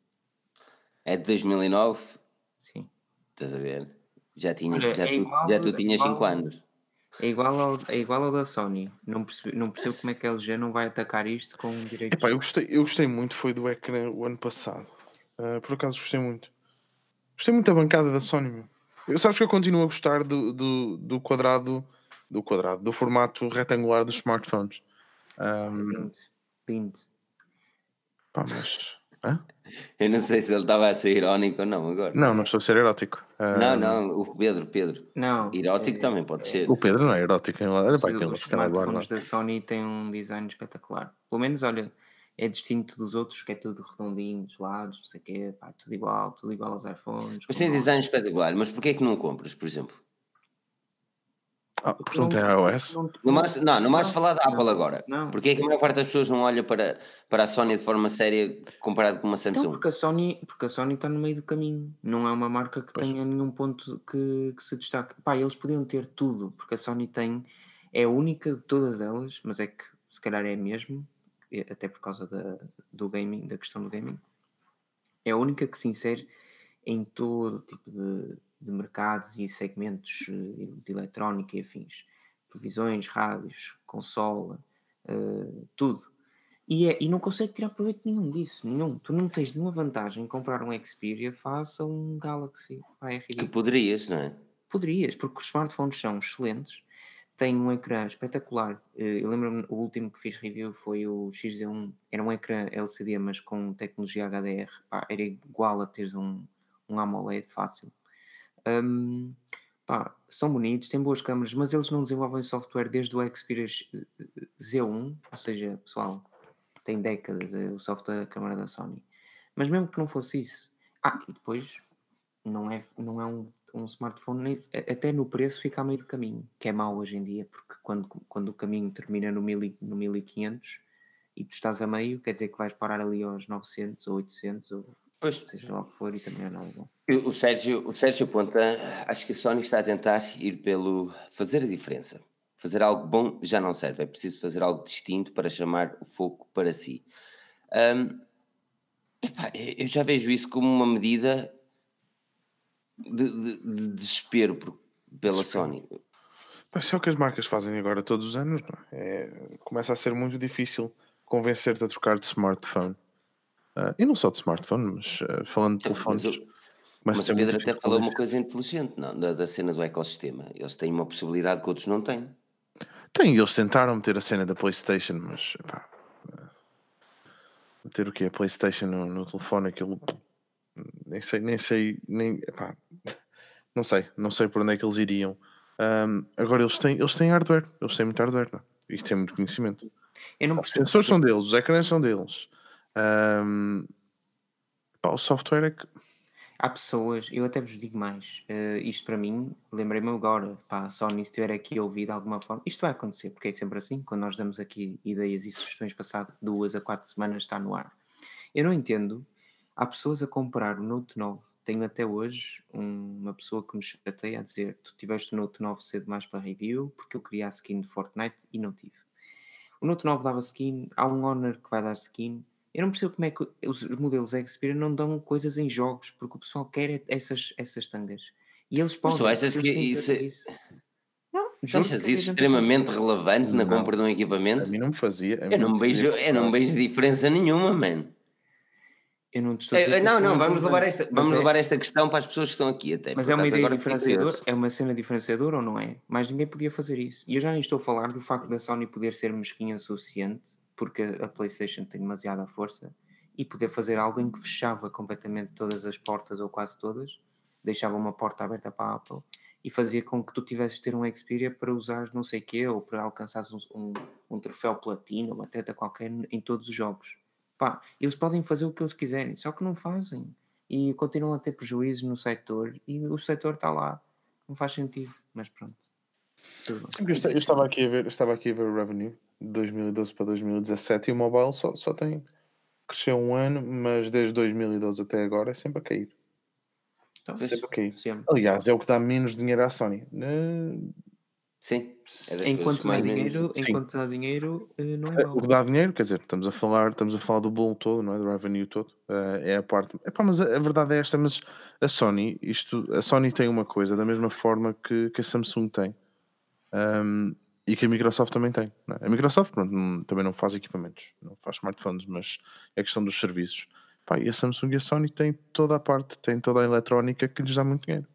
[SPEAKER 1] É de 2009?
[SPEAKER 3] Sim.
[SPEAKER 1] Estás a ver? Já, tinha, Olha, já, é tu, já tu tinhas 5 anos.
[SPEAKER 3] É igual, ao, é igual ao da Sony. Não percebo, não percebo como é que a LG não vai atacar isto com direitos.
[SPEAKER 2] Epá, eu, gostei, eu gostei muito, foi do ecrã o ano passado. Uh, por acaso gostei muito. Gostei muito da bancada da Sony. Meu. Eu, sabes que eu continuo a gostar do, do, do quadrado do quadrado, do formato retangular dos smartphones. Um,
[SPEAKER 3] lindo,
[SPEAKER 2] Pá, mas. Hã?
[SPEAKER 1] Eu não sei se ele estava a ser irónico ou não agora.
[SPEAKER 2] Não, não estou a ser erótico.
[SPEAKER 1] Um, não, não, o Pedro, Pedro.
[SPEAKER 3] Não.
[SPEAKER 1] Erótico é, também pode é, ser.
[SPEAKER 2] O Pedro não é erótico. Olha para aquele
[SPEAKER 3] Os smartphones da Sony têm um design espetacular. Pelo menos, olha, é distinto dos outros, que é tudo redondinho, dos lados, não sei o quê, pá, tudo igual, tudo igual aos iPhones.
[SPEAKER 1] Mas tem design espetacular, mas porquê é que não compras, por exemplo?
[SPEAKER 2] Ah, porque não, não tem iOS?
[SPEAKER 1] Não, não, mais, não, não mais falar da Apple agora. Não. Porque é que a maior parte das pessoas não olha para, para a Sony de forma séria comparado com uma Samsung? Não,
[SPEAKER 3] porque a Sony porque a Sony está no meio do caminho. Não é uma marca que pois. tenha nenhum ponto que, que se destaque. Pá, eles podiam ter tudo, porque a Sony tem, é a única de todas elas, mas é que se calhar é mesmo, até por causa da, do gaming, da questão do gaming, é a única que se insere em todo tipo de de mercados e segmentos eh, de eletrónica e afins. Televisões, rádios, consola, uh, tudo. E, é, e não consegue tirar proveito nenhum disso. Nenhum. Tu não tens nenhuma vantagem em comprar um Xperia face a um Galaxy.
[SPEAKER 1] Ah, é que poderias, não é?
[SPEAKER 3] Poderias, porque os smartphones são excelentes, têm um ecrã espetacular. Eh, eu lembro-me, o último que fiz review foi o XZ1, era um ecrã LCD, mas com tecnologia HDR. Pá, era igual a teres um, um AMOLED fácil. Um, pá, são bonitos, têm boas câmaras, mas eles não desenvolvem software desde o Xperia Z1, ou seja, pessoal, tem décadas é o software da câmara da Sony. Mas mesmo que não fosse isso, ah, e depois não é, não é um, um smartphone, até no preço fica a meio do caminho, que é mau hoje em dia, porque quando, quando o caminho termina no, mil, no 1500 e tu estás a meio, quer dizer que vais parar ali aos 900 ou 800 ou
[SPEAKER 1] Pois.
[SPEAKER 3] Seja lá o que for e também é nada bom.
[SPEAKER 1] O Sérgio, o Sérgio Ponta, acho que a Sony está a tentar ir pelo fazer a diferença. Fazer algo bom já não serve, é preciso fazer algo distinto para chamar o foco para si. Um, epá, eu já vejo isso como uma medida de, de, de desespero por, pela desespero. Sony.
[SPEAKER 2] Mas é o que as marcas fazem agora todos os anos. É, começa a ser muito difícil convencer-te a trocar de smartphone. Uh, e não só de smartphone, mas uh, falando de telefones. Mas, eu,
[SPEAKER 1] mas o Pedro até falou uma coisa inteligente não, da, da, cena do ecossistema. Eles têm uma possibilidade que outros não têm.
[SPEAKER 2] Tem, eles tentaram meter a cena da PlayStation, mas pá, meter o que? A PlayStation no, no, telefone, aquilo nem sei, nem sei, nem pá, não sei, não sei por onde é que eles iriam. Um, agora eles têm, eles têm hardware, eles têm muito hardware não? e têm muito conhecimento. Os sensores são deles, os ecrãs são deles. Um, pá, o software é que.
[SPEAKER 3] há pessoas, eu até vos digo mais, uh, isto para mim, lembrei-me agora, pá, Sony, se estiver aqui a ouvir de alguma forma, isto vai acontecer, porque é sempre assim, quando nós damos aqui ideias e sugestões passado duas a quatro semanas está no ar. Eu não entendo, há pessoas a comprar o Note 9, tenho até hoje um, uma pessoa que me chateia a dizer, tu tiveste o Note 9 cedo mais para review, porque eu queria a skin de Fortnite e não tive. O Note 9 dava skin, há um Honor que vai dar skin, eu não percebo como é que os modelos Xperia não dão coisas em jogos, porque o pessoal quer essas, essas tangas. E eles podem. Mas tu
[SPEAKER 1] achas que isso. É isso. Não, achas isso extremamente relevante na não. compra de um equipamento?
[SPEAKER 2] A mim não me fazia.
[SPEAKER 1] Eu não, vejo, eu não vejo diferença nenhuma, mano.
[SPEAKER 3] Eu não estou a dizer
[SPEAKER 1] Não, não, vamos, levar esta, vamos é... levar esta questão para as pessoas que estão aqui até.
[SPEAKER 3] Mas é uma ideia diferenciadora? É uma cena diferenciadora ou não é? Mas ninguém podia fazer isso. E eu já nem estou a falar do facto da Sony poder ser mesquinha o suficiente porque a PlayStation tem demasiada força e poder fazer algo em que fechava completamente todas as portas ou quase todas, deixava uma porta aberta para a Apple e fazia com que tu tivesses de ter um Xperia para usar não sei quê ou para alcançares um, um, um troféu platino, uma treta qualquer em todos os jogos. Pá, eles podem fazer o que eles quiserem, só que não fazem e continuam a ter prejuízos no setor e o setor está lá. Não faz sentido, mas pronto.
[SPEAKER 2] Eu, eu, estava aqui a ver, estava aqui a ver o revenue 2012 para 2017 e o mobile só, só tem cresceu um ano, mas desde 2012 até agora é sempre a cair. Então, sempre a cair. Sempre. Aliás, é o que dá menos dinheiro à Sony.
[SPEAKER 1] Sim.
[SPEAKER 3] É enquanto dá dinheiro, enquanto dá dinheiro, eh, não é, é
[SPEAKER 2] O que dá dinheiro, quer dizer, estamos a falar, estamos a falar do bolo todo, não é? Do revenue todo. Uh, é a parte. Epá, mas a, a, verdade é esta, mas a Sony, isto, a Sony tem uma coisa da mesma forma que, que a Samsung tem. Um, e que a Microsoft também tem. É? A Microsoft pronto, também não faz equipamentos, não faz smartphones, mas é questão dos serviços. Pá, e a Samsung e a Sony têm toda a parte, têm toda a eletrónica que lhes dá muito dinheiro.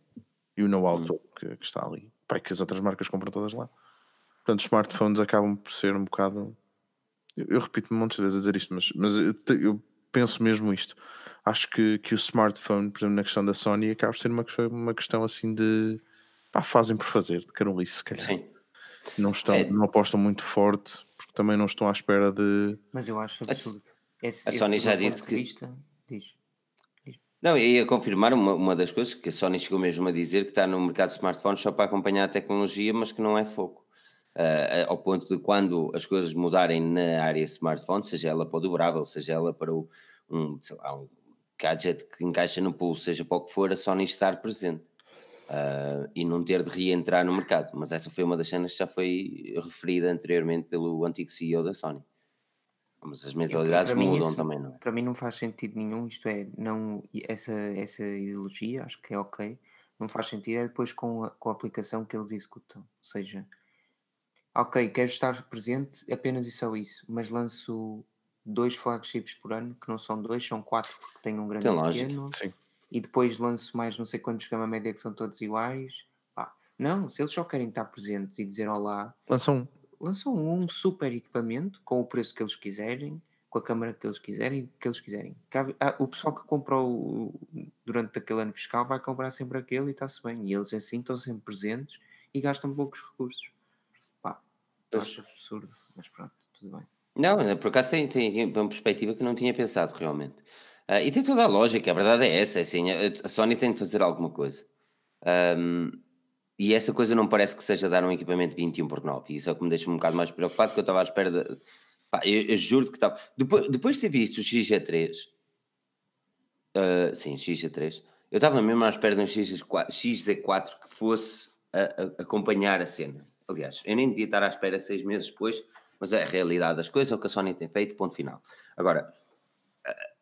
[SPEAKER 2] E o know-how hum. que, que, está ali. Pá, e que as outras marcas compram todas lá. Portanto, os smartphones acabam por ser um bocado. Eu, eu repito muitas vezes a dizer isto, mas, mas eu, eu, penso mesmo isto. Acho que, que o smartphone, por exemplo, na questão da Sony, acaba por ser uma questão, uma questão assim de. Pá, fazem por fazer, de carolice, se calhar. Sim. Não, estão, é. não apostam muito forte, porque também não estão à espera de.
[SPEAKER 3] Mas eu acho absurdo.
[SPEAKER 1] Esse, a Sony já disse que. Vista, diz. Não, eu ia confirmar uma, uma das coisas que a Sony chegou mesmo a dizer que está no mercado de smartphones só para acompanhar a tecnologia, mas que não é foco. Uh, ao ponto de quando as coisas mudarem na área smartphone, seja ela para o dobrável, seja ela para o, um, lá, um gadget que encaixa no pulso, seja para o que for, a Sony estar presente uh, e não ter de reentrar no mercado. Mas essa foi uma das cenas que já foi referida anteriormente pelo antigo CEO da Sony. Mas as mentalidades mudam isso, também, não é?
[SPEAKER 3] Para mim não faz sentido nenhum, isto é, não, essa, essa ideologia, acho que é ok, não faz sentido, é depois com a, com a aplicação que eles executam. Ou seja, ok, quero estar presente, apenas e só isso, mas lanço dois flagships por ano, que não são dois, são quatro, porque tenho um grande Tem pequeno. Sim e depois lanço mais não sei quantos gama média que são todos iguais. Pá, não, se eles só querem estar presentes e dizer olá,
[SPEAKER 2] lançam um.
[SPEAKER 3] Lançam um super equipamento com o preço que eles quiserem, com a câmera que eles quiserem, que eles quiserem. O pessoal que comprou durante aquele ano fiscal vai comprar sempre aquele e está-se bem. E eles assim estão sempre presentes e gastam poucos recursos. Pá, acho absurdo, mas pronto, tudo bem.
[SPEAKER 1] Não, por acaso tem, tem uma perspectiva que não tinha pensado realmente. Uh, e tem toda a lógica, a verdade é essa, é assim, a, Sony tem de fazer alguma coisa. Um, e essa coisa não parece que seja dar um equipamento 21 por 9. E isso é o que me deixa um bocado mais preocupado, porque eu estava à espera de. Pá, eu, eu juro que estava. Depois, depois de ter visto o XG3, uh, sim, o XG3, eu estava mesmo à espera de um XZ4, XZ4 que fosse a, a, acompanhar a cena. Aliás, eu nem devia estar à espera seis meses depois, mas é a realidade das coisas, é o que a Sony tem feito, ponto final. Agora.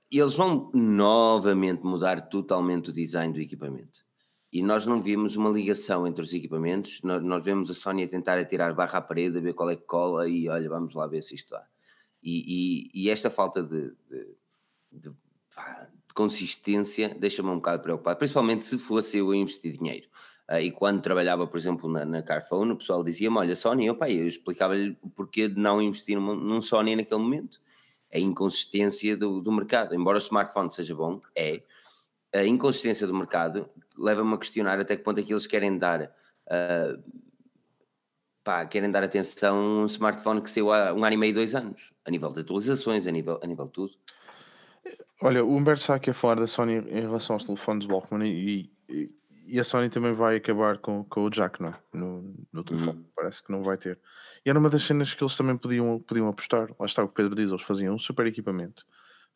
[SPEAKER 1] Eles vão novamente mudar totalmente o design do equipamento. E nós não vimos uma ligação entre os equipamentos, nós, nós vemos a Sony a tentar atirar barra à parede, a ver qual é que cola e olha, vamos lá ver se isto dá. E, e, e esta falta de, de, de, de consistência deixa-me um bocado preocupado, principalmente se fosse eu a investir dinheiro. Uh, e quando trabalhava, por exemplo, na, na Carphone, o pessoal dizia-me: Olha, Sony, opa, eu explicava-lhe o porquê de não investir num, num Sony naquele momento a inconsistência do, do mercado. Embora o smartphone seja bom, é, a inconsistência do mercado leva-me a questionar até que ponto é que eles querem dar uh, pá, querem dar atenção a um smartphone que saiu há um ano e meio, dois anos, a nível de atualizações, a nível, a nível de tudo.
[SPEAKER 2] Olha, o Humberto está aqui a falar da Sony em relação aos telefones Walkman e, e, e a Sony também vai acabar com, com o jack, não é? No, no telefone,
[SPEAKER 1] Uhum.
[SPEAKER 2] parece que não vai ter. E era uma das cenas que eles também podiam, podiam apostar. Lá está o que o Pedro diz, eles faziam um super equipamento,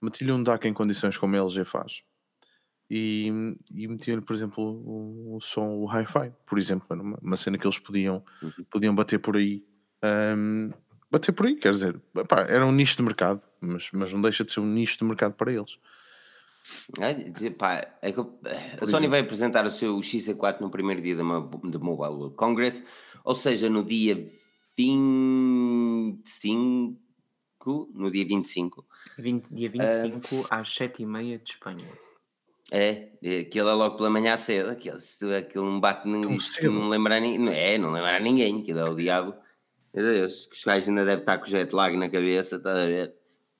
[SPEAKER 2] metiam um DAC em condições como a LG faz e, e metiam-lhe, por exemplo, o, o som, o hi-fi, por exemplo, uma, uma cena que eles podiam,
[SPEAKER 1] Uhum.
[SPEAKER 2] podiam bater por aí. ahm, bater por aí, quer dizer, pá, era um nicho de mercado, mas, mas não deixa de ser um nicho de mercado para eles.
[SPEAKER 1] De- pá, é que a Sony vai apresentar o seu XC4 no primeiro dia da da Mobile World Congress, ou seja, no dia 25, no dia 25.
[SPEAKER 3] 20, dia
[SPEAKER 1] Ah.
[SPEAKER 3] 25 às 7h30 de Espanha.
[SPEAKER 1] É, é, aquilo é logo pela manhã cedo, aquilo, aquilo não bate ninguém, não lembra ninguém, é, não lembra a ninguém, aquilo é o diabo. Meu Deus, que os gajos ainda devem estar com o jet lag na cabeça, estás a ver?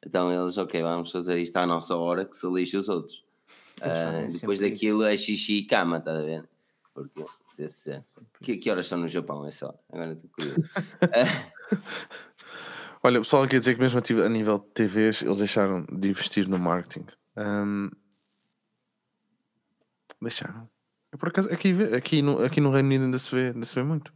[SPEAKER 1] Então eles, ok, vamos fazer isto à nossa hora, que se lixe os outros.
[SPEAKER 3] Fazem
[SPEAKER 1] depois daquilo é xixi e cama, estás a ver? Porque, esse, que, que horas são no Japão essa hora? Agora estou curioso. [LAUGHS]
[SPEAKER 2] Olha, o pessoal quer dizer que mesmo a nível de TVs eles deixaram de investir no marketing. Ahm, deixaram. Eu, por acaso, aqui, aqui, no, aqui no Reino Unido ainda se vê, ainda se vê muito.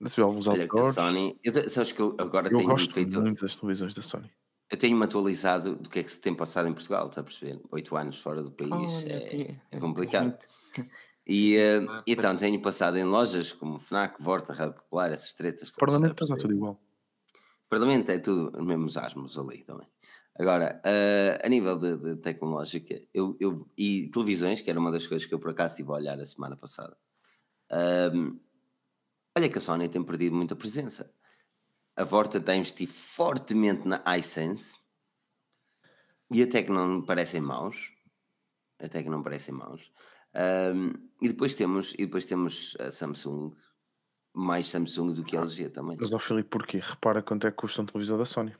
[SPEAKER 2] Ainda se vê alguns
[SPEAKER 1] olha a
[SPEAKER 2] outdoors.
[SPEAKER 1] Sony, eu, sabes que eu agora
[SPEAKER 2] Eu
[SPEAKER 1] tenho
[SPEAKER 2] gosto
[SPEAKER 1] feito,
[SPEAKER 2] muito das televisões da Sony.
[SPEAKER 1] Eu tenho-me atualizado do que é que se tem passado em Portugal, está a perceber? Oito anos fora do país
[SPEAKER 3] Olha,
[SPEAKER 1] é, é complicado. E
[SPEAKER 3] Ah,
[SPEAKER 1] então tenho passado em lojas como Fnac, Vorta, Rádio Popular, essas tretas.
[SPEAKER 2] Parlamento
[SPEAKER 1] está
[SPEAKER 2] tudo igual.
[SPEAKER 1] Parlamento é tudo os mesmos asmos ali também. Agora, eh, a nível de, de tecnológica, eu, eu- e televisões, que era uma das coisas que eu por acaso estive a olhar a semana passada, ahm, olha que a Sony tem perdido muita presença. A Vorta está a investir fortemente na iSense e até que não parecem maus. Até que não parecem maus. Ahm, e depois temos e depois temos a Samsung, mais Samsung do que a LG também.
[SPEAKER 2] Mas, ó Filipe, porquê? Repara quanto é que custa um televisor da Sony.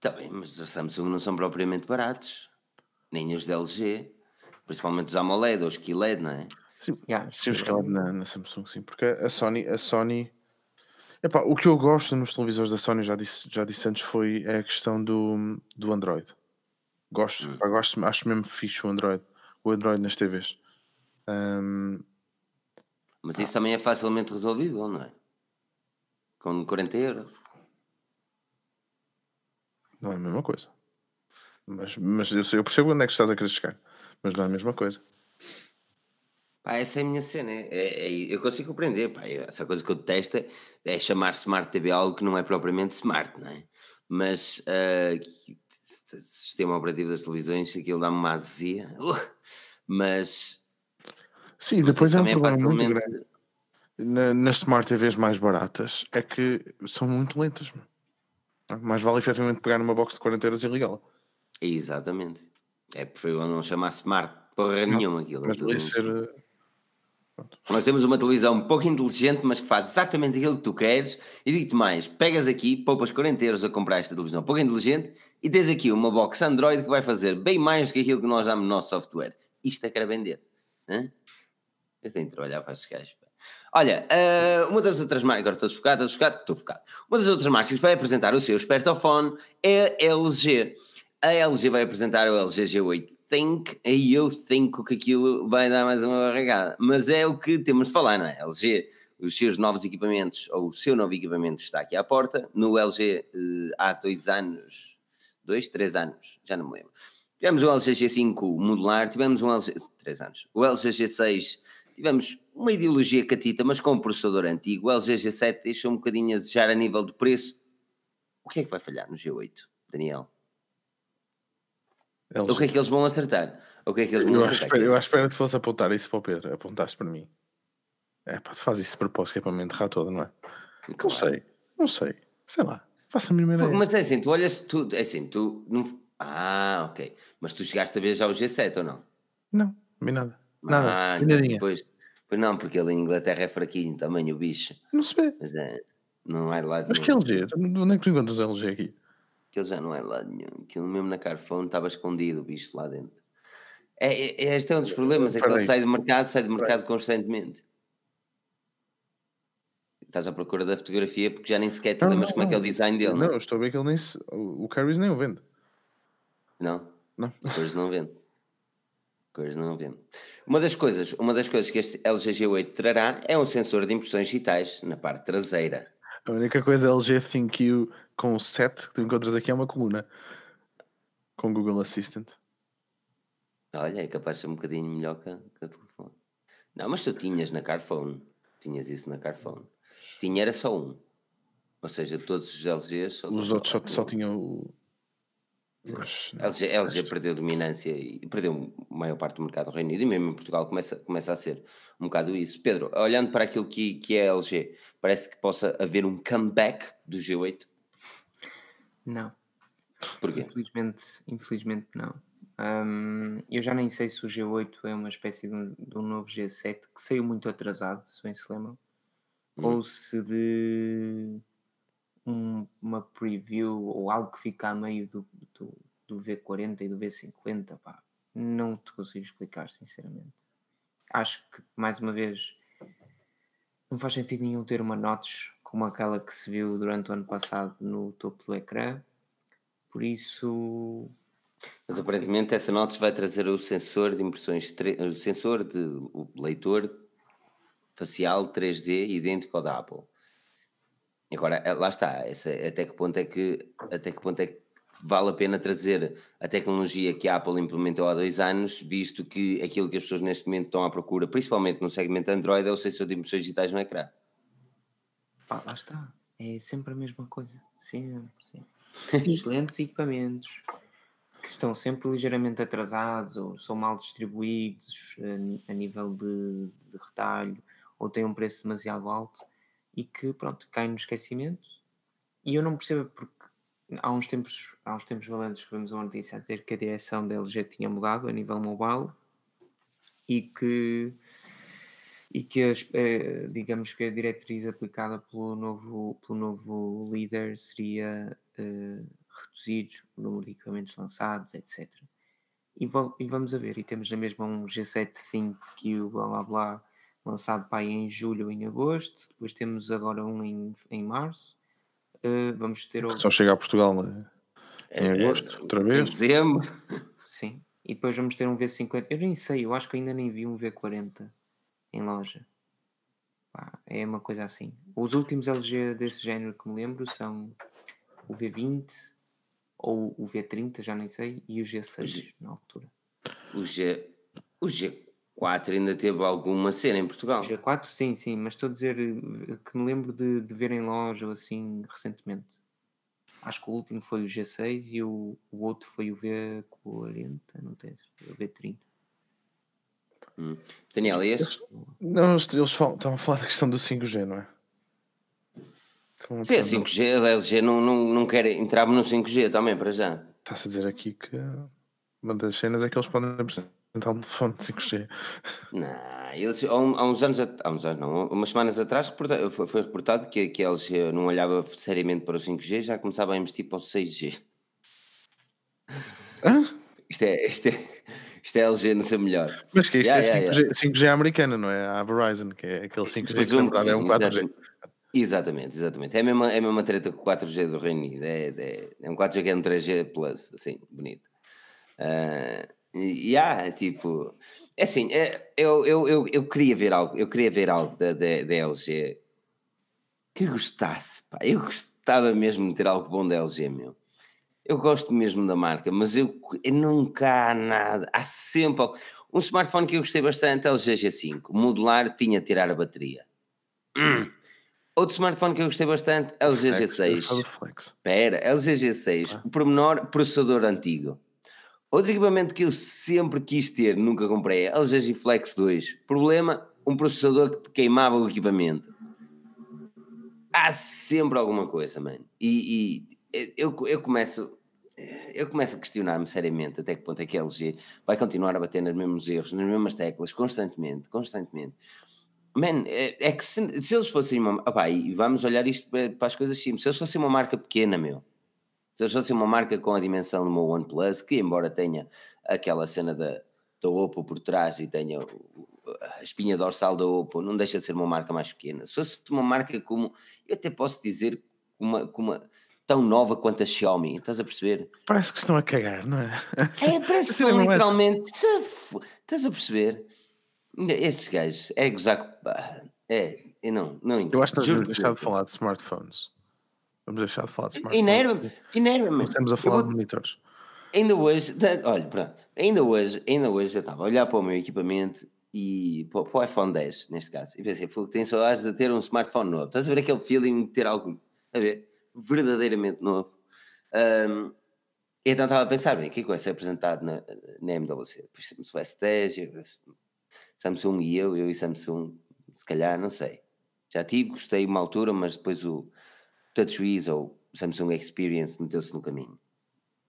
[SPEAKER 1] Tá bem, mas os Samsung não são propriamente baratos, nem os da LG, principalmente os AMOLED ou os QLED, não é?
[SPEAKER 2] Sim,
[SPEAKER 3] Yeah,
[SPEAKER 2] sim, os escalado na, na Samsung, sim. Porque a Sony, a Sony. Epá, o que eu gosto nos televisores da Sony, já disse, já disse antes, foi é a questão do, do Android. Gosto,
[SPEAKER 1] Hum.
[SPEAKER 2] gosto, acho mesmo fixe o Android. O Android nas TVs. Ahm,
[SPEAKER 1] Mas isso também é facilmente resolvível, não é? Com 40 euros.
[SPEAKER 2] não é a mesma coisa. Mas, mas eu, eu percebo onde é que estás a querer chegar. Mas não é a mesma coisa.
[SPEAKER 1] Pá, essa é a minha cena. É, é- é- eu consigo compreender. Pá, essa coisa que eu detesto é- é chamar Smart TV algo que não é propriamente smart, não é? Mas que- o sistema operativo das televisões, aquilo dá-me uma azia. Uh, [LAUGHS] mas,
[SPEAKER 2] Sim, depois é um
[SPEAKER 1] também
[SPEAKER 2] problema muito
[SPEAKER 1] facilmente-
[SPEAKER 2] grande. Na- nas Smart TVs mais baratas é que são muito lentas. Mais vale efetivamente pegar numa box de 40 euros e ligá-la.
[SPEAKER 1] Exatamente. É preferível não chamar smart porra nenhuma aquilo.
[SPEAKER 2] Mas
[SPEAKER 1] não-
[SPEAKER 2] ser. Eh,
[SPEAKER 1] Nós temos uma televisão pouco inteligente, mas que faz exatamente aquilo que tu queres. E digo-te mais: pegas aqui, poupas 40 euros a comprar esta televisão pouco inteligente e tens aqui uma box Android que vai fazer bem mais do que aquilo que nós damos no nosso software. Isto é que era vender. Hã? Eu tenho de trabalhar para estes gajos. Olha, ah, uma das outras marcas, agora estou focado, estou focado, estou focado. Uma das outras marcas que vai apresentar o seu espertofone é a LG. A LG vai apresentar o LG G8 Think e eu think que aquilo vai dar mais uma barrigada. Mas é o que temos de falar, não é? LG, os seus novos equipamentos, ou o seu novo equipamento está aqui à porta. No LG eh, há dois anos, dois, três anos, já não me lembro. Tivemos o LG G5 modular, tivemos um LG, três anos. O LG G6 tivemos uma ideologia catita, mas com um processador antigo. O LG G7 deixou um bocadinho a desejar a nível de preço. O que é que vai falhar no G8, Daniel?
[SPEAKER 2] LG.
[SPEAKER 1] O que é que eles vão acertar? O que é que eles vão
[SPEAKER 2] Eu,
[SPEAKER 1] acertar?
[SPEAKER 2] eu à espera que fosse apontar isso para o Pedro. Apontaste para mim. É pá, fazes isso de propósito que é para me enterrar toda, não é? Não
[SPEAKER 1] Claro.
[SPEAKER 2] sei, não sei. Sei lá, faça a mínima
[SPEAKER 1] Pô,
[SPEAKER 2] ideia.
[SPEAKER 1] Mas é assim, tu olhas, tu, é assim, tu não. Ah, ok. Mas tu chegaste a ver já o G7 ou não?
[SPEAKER 2] Não, vi nada. Nada,
[SPEAKER 1] Ah, não,
[SPEAKER 2] nadinha.
[SPEAKER 1] pois, não, porque ele em Inglaterra é fraquinho também, o bicho.
[SPEAKER 2] Não se vê.
[SPEAKER 1] Mas é, não é de lado
[SPEAKER 2] Mas
[SPEAKER 1] nenhum.
[SPEAKER 2] que LG? Onde é que tu encontras LG aqui?
[SPEAKER 1] Aquilo já não é lado nenhum. Aquilo mesmo na Carphone estava escondido o bicho lá dentro. É, é- este é um dos problemas, é que ele sai do mercado, sai do mercado constantemente. Estás à procura da fotografia porque já nem sequer te
[SPEAKER 2] Não,
[SPEAKER 1] lembras
[SPEAKER 2] não,
[SPEAKER 1] como é que é o
[SPEAKER 2] não.
[SPEAKER 1] design dele, não
[SPEAKER 2] Não,
[SPEAKER 1] é?
[SPEAKER 2] eu estou a ver que ele nem se... O o Carries nem o vende.
[SPEAKER 1] Não?
[SPEAKER 2] Não.
[SPEAKER 1] Cores não vende. [LAUGHS] Cores não vende. Uma das coisas, uma das coisas que este LG G8 trará é um sensor de impressões digitais na parte traseira.
[SPEAKER 2] A única coisa LG ThinQ com 7 que tu encontras aqui é uma coluna com Google Assistant.
[SPEAKER 1] Olha, é capaz de ser um bocadinho melhor que, que o telefone. Não, mas tu tinhas na Carphone. Tinhas isso na Carphone. Tinha era só um. Ou seja, todos os LGs. Só,
[SPEAKER 2] Os outros só, só tinham o.
[SPEAKER 1] Mas, LG, LG perdeu dominância e perdeu a maior parte do mercado do Reino Unido e mesmo em Portugal começa, começa a ser um bocado isso. Pedro, olhando para aquilo que, que é a LG, parece que possa haver um comeback do G8?
[SPEAKER 3] Não.
[SPEAKER 1] Porquê?
[SPEAKER 3] Infelizmente, infelizmente não. Um, eu já nem sei se o G8 é uma espécie de um, de um novo G7 que saiu muito atrasado, se bem se lembram,
[SPEAKER 1] Hum.
[SPEAKER 3] ou se de um- uma preview ou algo que fica a meio do, do, do V40 e do V50, pá, não te consigo explicar, sinceramente. Acho que, mais uma vez, não faz sentido nenhum ter uma notch como aquela que se viu durante o ano passado no topo do ecrã, por isso
[SPEAKER 1] Mas aparentemente essa Notes vai trazer o sensor de impressões, o sensor de o leitor facial 3D idêntico ao da Apple. Agora, eh, lá está, essa, até que ponto é que até que ponto é que vale a pena trazer a tecnologia que a Apple implementou há dois anos, visto que aquilo que as pessoas neste momento estão à procura, principalmente no segmento Android, é o sensor de impressões digitais no ecrã.
[SPEAKER 3] Pá, lá está. É sempre a mesma coisa. Sempre, sempre. Excelentes [LAUGHS] equipamentos que estão sempre ligeiramente atrasados ou são mal distribuídos a, a nível de, de retalho ou têm um preço demasiado alto e que, pronto, caem no esquecimento. E eu não percebo porque há uns tempos, há uns tempos valentes que vemos uma notícia a dizer que a direção da LG tinha mudado a nível mobile e que e que as, eh, digamos que a diretriz aplicada pelo novo, pelo novo líder seria eh, reduzir o número de equipamentos lançados, etc. E, e vamos a ver, e temos na mesma um G7 Think que o blá blá blá lançado para aí em julho ou em agosto, depois temos agora um em, em março, eh, vamos ter outro,
[SPEAKER 2] Só chega a Portugal né? em
[SPEAKER 1] É,
[SPEAKER 2] agosto, outra
[SPEAKER 1] Em
[SPEAKER 2] vez.
[SPEAKER 1] dezembro. [LAUGHS]
[SPEAKER 3] sim, e depois vamos ter um V50, eu nem sei, eu acho que ainda nem vi um V40 em loja. Pá, é uma coisa assim. Os últimos LG desse género que me lembro são o V20 ou o V30, já nem sei, e o G6 na altura.
[SPEAKER 1] O, G, o G4 ainda teve alguma cena em Portugal.
[SPEAKER 3] O G4, sim, sim, mas estou a dizer eh, que me lembro de, de ver em loja ou assim recentemente. Acho que o último foi o G6 e o, o outro foi o V40, não tenho certeza, o V30.
[SPEAKER 1] Hum. Daniel, e esse?
[SPEAKER 2] Não, eles, falam, estão a falar da questão do 5G, não é? Como
[SPEAKER 1] Sim,
[SPEAKER 2] quando-
[SPEAKER 1] 5G, a LG não, não, não quer entrar no 5G também, para já.
[SPEAKER 2] Está-se a dizer aqui que uma das cenas é que eles podem apresentar um telefone de 5G.
[SPEAKER 1] Não, eles, há, uns anos, há uns anos não, umas semanas atrás foi, foi reportado que, que a LG não olhava seriamente para o 5G, já começava a investir para o 6G.
[SPEAKER 2] Hã?
[SPEAKER 1] Isto é, isto é, isto é LG no seu melhor.
[SPEAKER 2] Mas que isto
[SPEAKER 1] Yeah,
[SPEAKER 2] é
[SPEAKER 1] yeah,
[SPEAKER 2] 5G, 5G americana, não é? A Verizon, que é aquele 5G que
[SPEAKER 1] Presumo que
[SPEAKER 2] verdade é
[SPEAKER 1] sim,
[SPEAKER 2] um 4G.
[SPEAKER 1] exatamente. Exatamente, exatamente. É a mesma, é a mesma treta com o 4G do Reino Unido. É, é, é um 4G que é um 3G Plus, assim, bonito. Ah, e há, tipo. É assim, é, eu, eu, eu, eu queria ver algo, eu queria ver algo da, da, da LG que gostasse, pá. Eu gostava mesmo de ter algo bom da LG, meu. Eu gosto mesmo da marca, mas eu, eu nunca há nada. Há sempre algo. Um smartphone que eu gostei bastante, LG G5. Modular, tinha de tirar a bateria. Hum. Outro smartphone que eu gostei bastante, LG
[SPEAKER 2] Flex, eu gostava
[SPEAKER 1] G6.
[SPEAKER 2] do Flex.
[SPEAKER 1] Espera, LG G6. O pormenor, processador antigo. Outro equipamento que eu sempre quis ter, nunca comprei, é LG G Flex 2. Problema, um processador que queimava o equipamento. Há sempre alguma coisa, mano. E, e eu, eu começo... Eu começo a questionar-me seriamente até que ponto é que a LG vai continuar a bater nos mesmos erros, nas mesmas teclas, constantemente, constantemente. Man, é, é que se, se eles fossem uma. Opá, e vamos olhar isto para, para as coisas simples. Se eles fossem uma marca pequena, meu. Se eles fossem uma marca com a dimensão do meu OnePlus, que embora tenha aquela cena da, da Oppo por trás e tenha a espinha dorsal da Oppo, não deixa de ser uma marca mais pequena. Se fosse uma marca como. Eu até posso dizer uma. uma tão nova quanto a Xiaomi, estás a perceber?
[SPEAKER 2] Parece que estão a cagar, não é?
[SPEAKER 1] É, [LAUGHS] parece que
[SPEAKER 2] é?
[SPEAKER 1] literalmente. Estás a perceber? Estes gajos, é gozar. ah, É, eu não, não entendo.
[SPEAKER 2] Eu acho que vamos
[SPEAKER 1] por
[SPEAKER 2] deixar de falar de smartphones. Vamos deixar de falar de smartphones. Estamos a falar
[SPEAKER 1] vou-
[SPEAKER 2] de monitores.
[SPEAKER 1] Ainda hoje, olha, pronto, ainda hoje, ainda hoje eu estava a olhar para o meu equipamento e para, para o iPhone 10, neste caso, e pensei, "Fogo, tenho saudades de ter um smartphone novo. Estás a ver aquele feeling de ter algo, a ver, verdadeiramente novo. Ahm, então estava a pensar, bem, o que é que vai ser apresentado na, na MWC? Depois temos o S10, eu- Samsung e eu, eu e Samsung, se calhar, não sei. Já tive, gostei uma altura, mas depois o TouchWiz ou Samsung Experience meteu-se no caminho.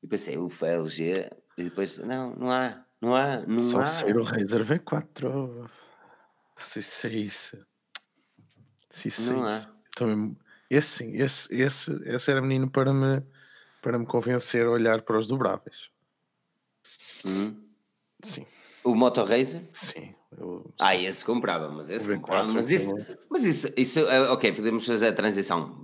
[SPEAKER 1] E pensei, ufa, LG, e depois, não, não há, não há, não
[SPEAKER 2] Só
[SPEAKER 1] há.
[SPEAKER 2] ser o Razer V4. Se isso é isso. Se isso
[SPEAKER 1] Não
[SPEAKER 2] é isso. Mesmo- Esse sim, esse, esse, esse era menino para me, para me convencer a olhar para os dobráveis.
[SPEAKER 1] Hum.
[SPEAKER 2] Sim,
[SPEAKER 1] O Moto Razer?
[SPEAKER 2] sim. Eu,
[SPEAKER 1] Ah, esse comprava, mas esse
[SPEAKER 2] O V4
[SPEAKER 1] comprava. Mas isso,
[SPEAKER 2] bom.
[SPEAKER 1] mas isso, isso eh, ok, podemos fazer a transição.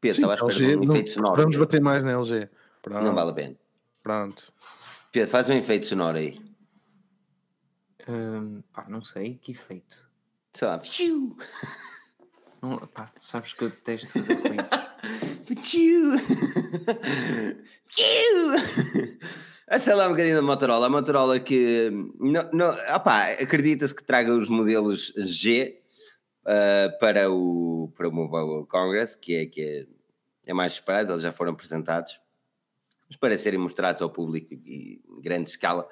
[SPEAKER 1] Pedro, estava à espera um
[SPEAKER 2] não-
[SPEAKER 1] efeito sonoro.
[SPEAKER 2] vamos bater mais na LG. Pronto,
[SPEAKER 1] Não vale a pena.
[SPEAKER 2] pronto.
[SPEAKER 1] Pedro, faz um efeito sonoro aí.
[SPEAKER 3] Hum, pá, não sei, que efeito.
[SPEAKER 1] Sei lá.
[SPEAKER 3] Não, pá, sabes que eu detesto fazer efeitos. [LAUGHS]
[SPEAKER 1] fiu, [LAUGHS] fiu. Acha lá um bocadinho da Motorola. A Motorola que. Não, não, opá, acredita-se que traga os modelos G ah, para, o, para o Mobile Congress, que é, que é, é mais esperado, eles já foram apresentados, mas para serem mostrados ao público em grande escala.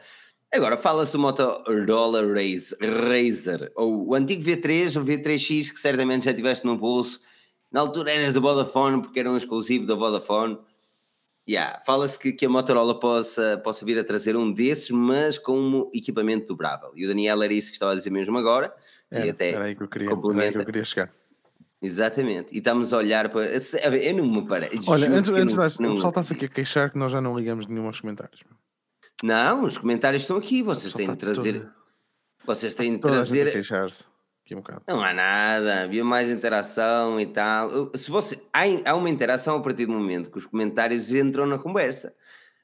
[SPEAKER 1] Agora, fala-se do Motorola Razer, ou o antigo V3 ou V3X, que certamente já tiveste no bolso. Na altura eras da Vodafone, porque era um exclusivo da Vodafone. Yeah, Fala-se que, que a Motorola possa, possa vir a trazer um desses, mas com um equipamento dobrável. E o Daniel era isso que estava a dizer mesmo agora.
[SPEAKER 2] Era,
[SPEAKER 1] e até
[SPEAKER 2] era aí que eu queria, era aí que
[SPEAKER 1] complementa.
[SPEAKER 2] eu queria chegar.
[SPEAKER 1] Exatamente. E estamos a olhar para. ver, Eu não me parei.
[SPEAKER 2] Olha,
[SPEAKER 1] juro
[SPEAKER 2] antes, antes
[SPEAKER 1] não- não
[SPEAKER 2] o pessoal está-se aqui a queixar que nós já não ligamos nenhum aos comentários.
[SPEAKER 1] Não, os comentários estão aqui. Vocês têm de
[SPEAKER 2] está
[SPEAKER 1] trazer.
[SPEAKER 2] toda-
[SPEAKER 1] Vocês têm de trazer.
[SPEAKER 2] Um bocado.
[SPEAKER 1] Não há nada, havia mais interação e tal. Se você, há, há uma interação a partir do momento que os comentários entram na conversa.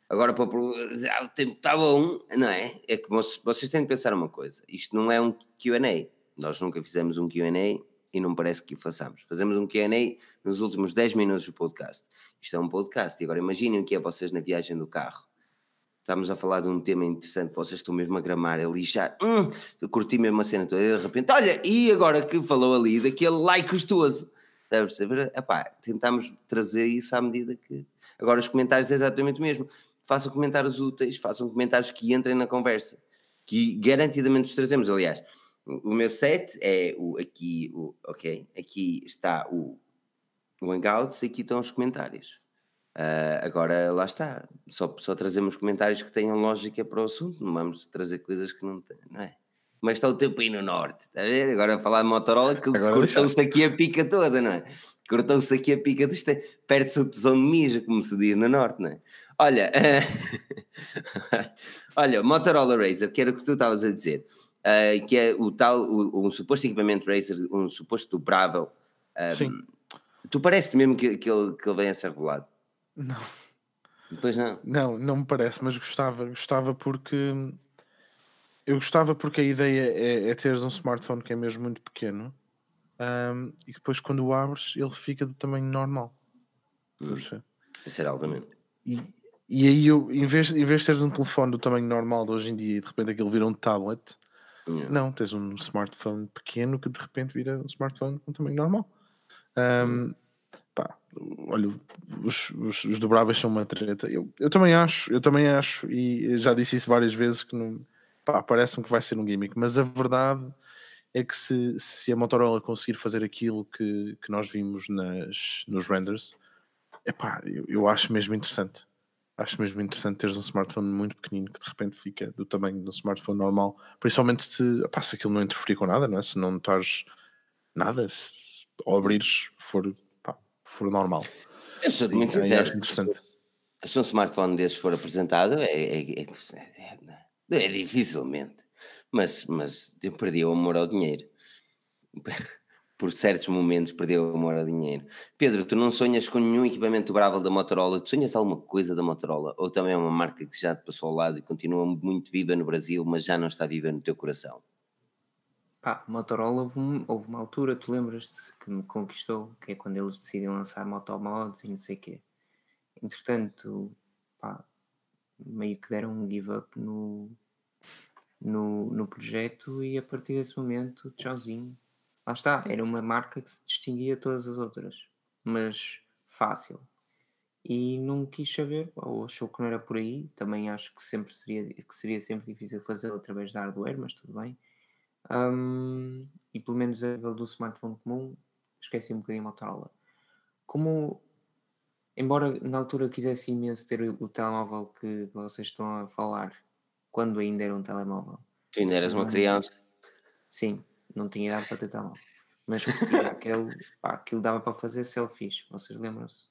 [SPEAKER 1] Agora, para dizer, ah, o tempo está bom, não é? É que vocês têm de pensar uma coisa: isto não é um QA. Nós nunca fizemos um QA e não parece que o façamos. Fazemos um QA nos últimos 10 minutos do podcast. Isto é um podcast. E agora imaginem o que é vocês na viagem do carro. Estamos a falar de um tema interessante, vocês estão mesmo a gramar ali já. Hum, curti mesmo a cena toda. E de repente, olha, e agora que falou ali daquele like gostoso? Deve perceber? Epá, tentámos trazer isso à medida que. Agora, os comentários é exatamente o mesmo. Façam comentários úteis, façam comentários que entrem na conversa, que garantidamente os trazemos. Aliás, o o meu set é o, aqui, o, ok? Aqui está o, o Hangouts, aqui estão os comentários. Ah, agora, lá está. Só, só trazemos comentários que tenham lógica para o assunto. Não vamos trazer coisas que não têm, não é? Como é está o tempo aí no norte? Está a ver? Agora a falar de Motorola, que cortou-se aqui a pica toda, não é? Cortou-se aqui a pica, é- perde-se o tesão de mijo, como se diz no norte, não é? Olha, [LAUGHS] olha, Motorola Razer, que era o que tu estavas a dizer, ah, que é o tal, o- um suposto equipamento Razer, um suposto dobrável. ah,
[SPEAKER 2] Sim.
[SPEAKER 1] Tu parece mesmo que, que, ele, que ele venha a ser regulado?
[SPEAKER 2] Não.
[SPEAKER 1] Pois não.
[SPEAKER 2] Não, não me parece, mas gostava, gostava porque eu gostava porque a ideia é, é teres um smartphone que é mesmo muito pequeno ahm, e depois quando o abres ele fica do tamanho normal. Estás a perceber?
[SPEAKER 1] Vai ser altamente.
[SPEAKER 2] E, e aí eu, em vez, em vez de teres um telefone do tamanho normal de hoje em dia e de repente aquilo vira um tablet,
[SPEAKER 1] Yeah.
[SPEAKER 2] não, tens um smartphone pequeno que de repente vira um smartphone com tamanho normal. Ahm, pá, olha, os, os, os dobráveis são uma treta. Eu, eu também acho, eu também acho, e já disse isso várias vezes que não pá, parece-me que vai ser um gimmick, mas a verdade é que se, se a Motorola conseguir fazer aquilo que, que nós vimos nas, nos renders, epá, eu, eu acho mesmo interessante. Acho mesmo interessante teres um smartphone muito pequenino que de repente fica do tamanho de um smartphone normal, principalmente se, epá, se aquilo não interferir com nada, não é? se não notares nada, se ao abrires for, for normal.
[SPEAKER 1] Eu sou muito
[SPEAKER 2] Aí
[SPEAKER 1] sincero.
[SPEAKER 2] acho interessante.
[SPEAKER 1] Se um smartphone desses for apresentado, é, é, é, é- é dificilmente. Mas, mas eu perdi o amor ao dinheiro. por certos momentos perdeu amor ao dinheiro. Pedro, tu não sonhas com nenhum equipamento dobrável da Motorola? Tu sonhas alguma coisa da Motorola? Ou também é uma marca que já te passou ao lado e continua muito viva no Brasil, mas já não está viva no teu coração?
[SPEAKER 3] Pá, Motorola houve, um, houve uma altura, tu lembras-te, que me conquistou, que é quando eles decidem lançar motomods e não sei o quê. Entretanto, pá, meio que deram um give up no, no, no projeto e a partir desse momento, tchauzinho, Lá está, era uma marca que se distinguia de todas as outras, mas fácil. E não quis saber, ou achou que não era por aí. Também acho que sempre seria, que seria sempre difícil fazê-lo através da hardware, mas tudo bem. Um, e pelo menos a nível do smartphone comum, esqueci um bocadinho a Motorola. Como, embora na altura quisesse imenso ter o, telemóvel que vocês estão a falar, quando ainda era um telemóvel.
[SPEAKER 1] Tu ainda eras uma criança.
[SPEAKER 3] Sim, não tinha idade para ter mal Mas aquele, pá, aquilo dava para fazer selfies, vocês lembram-se?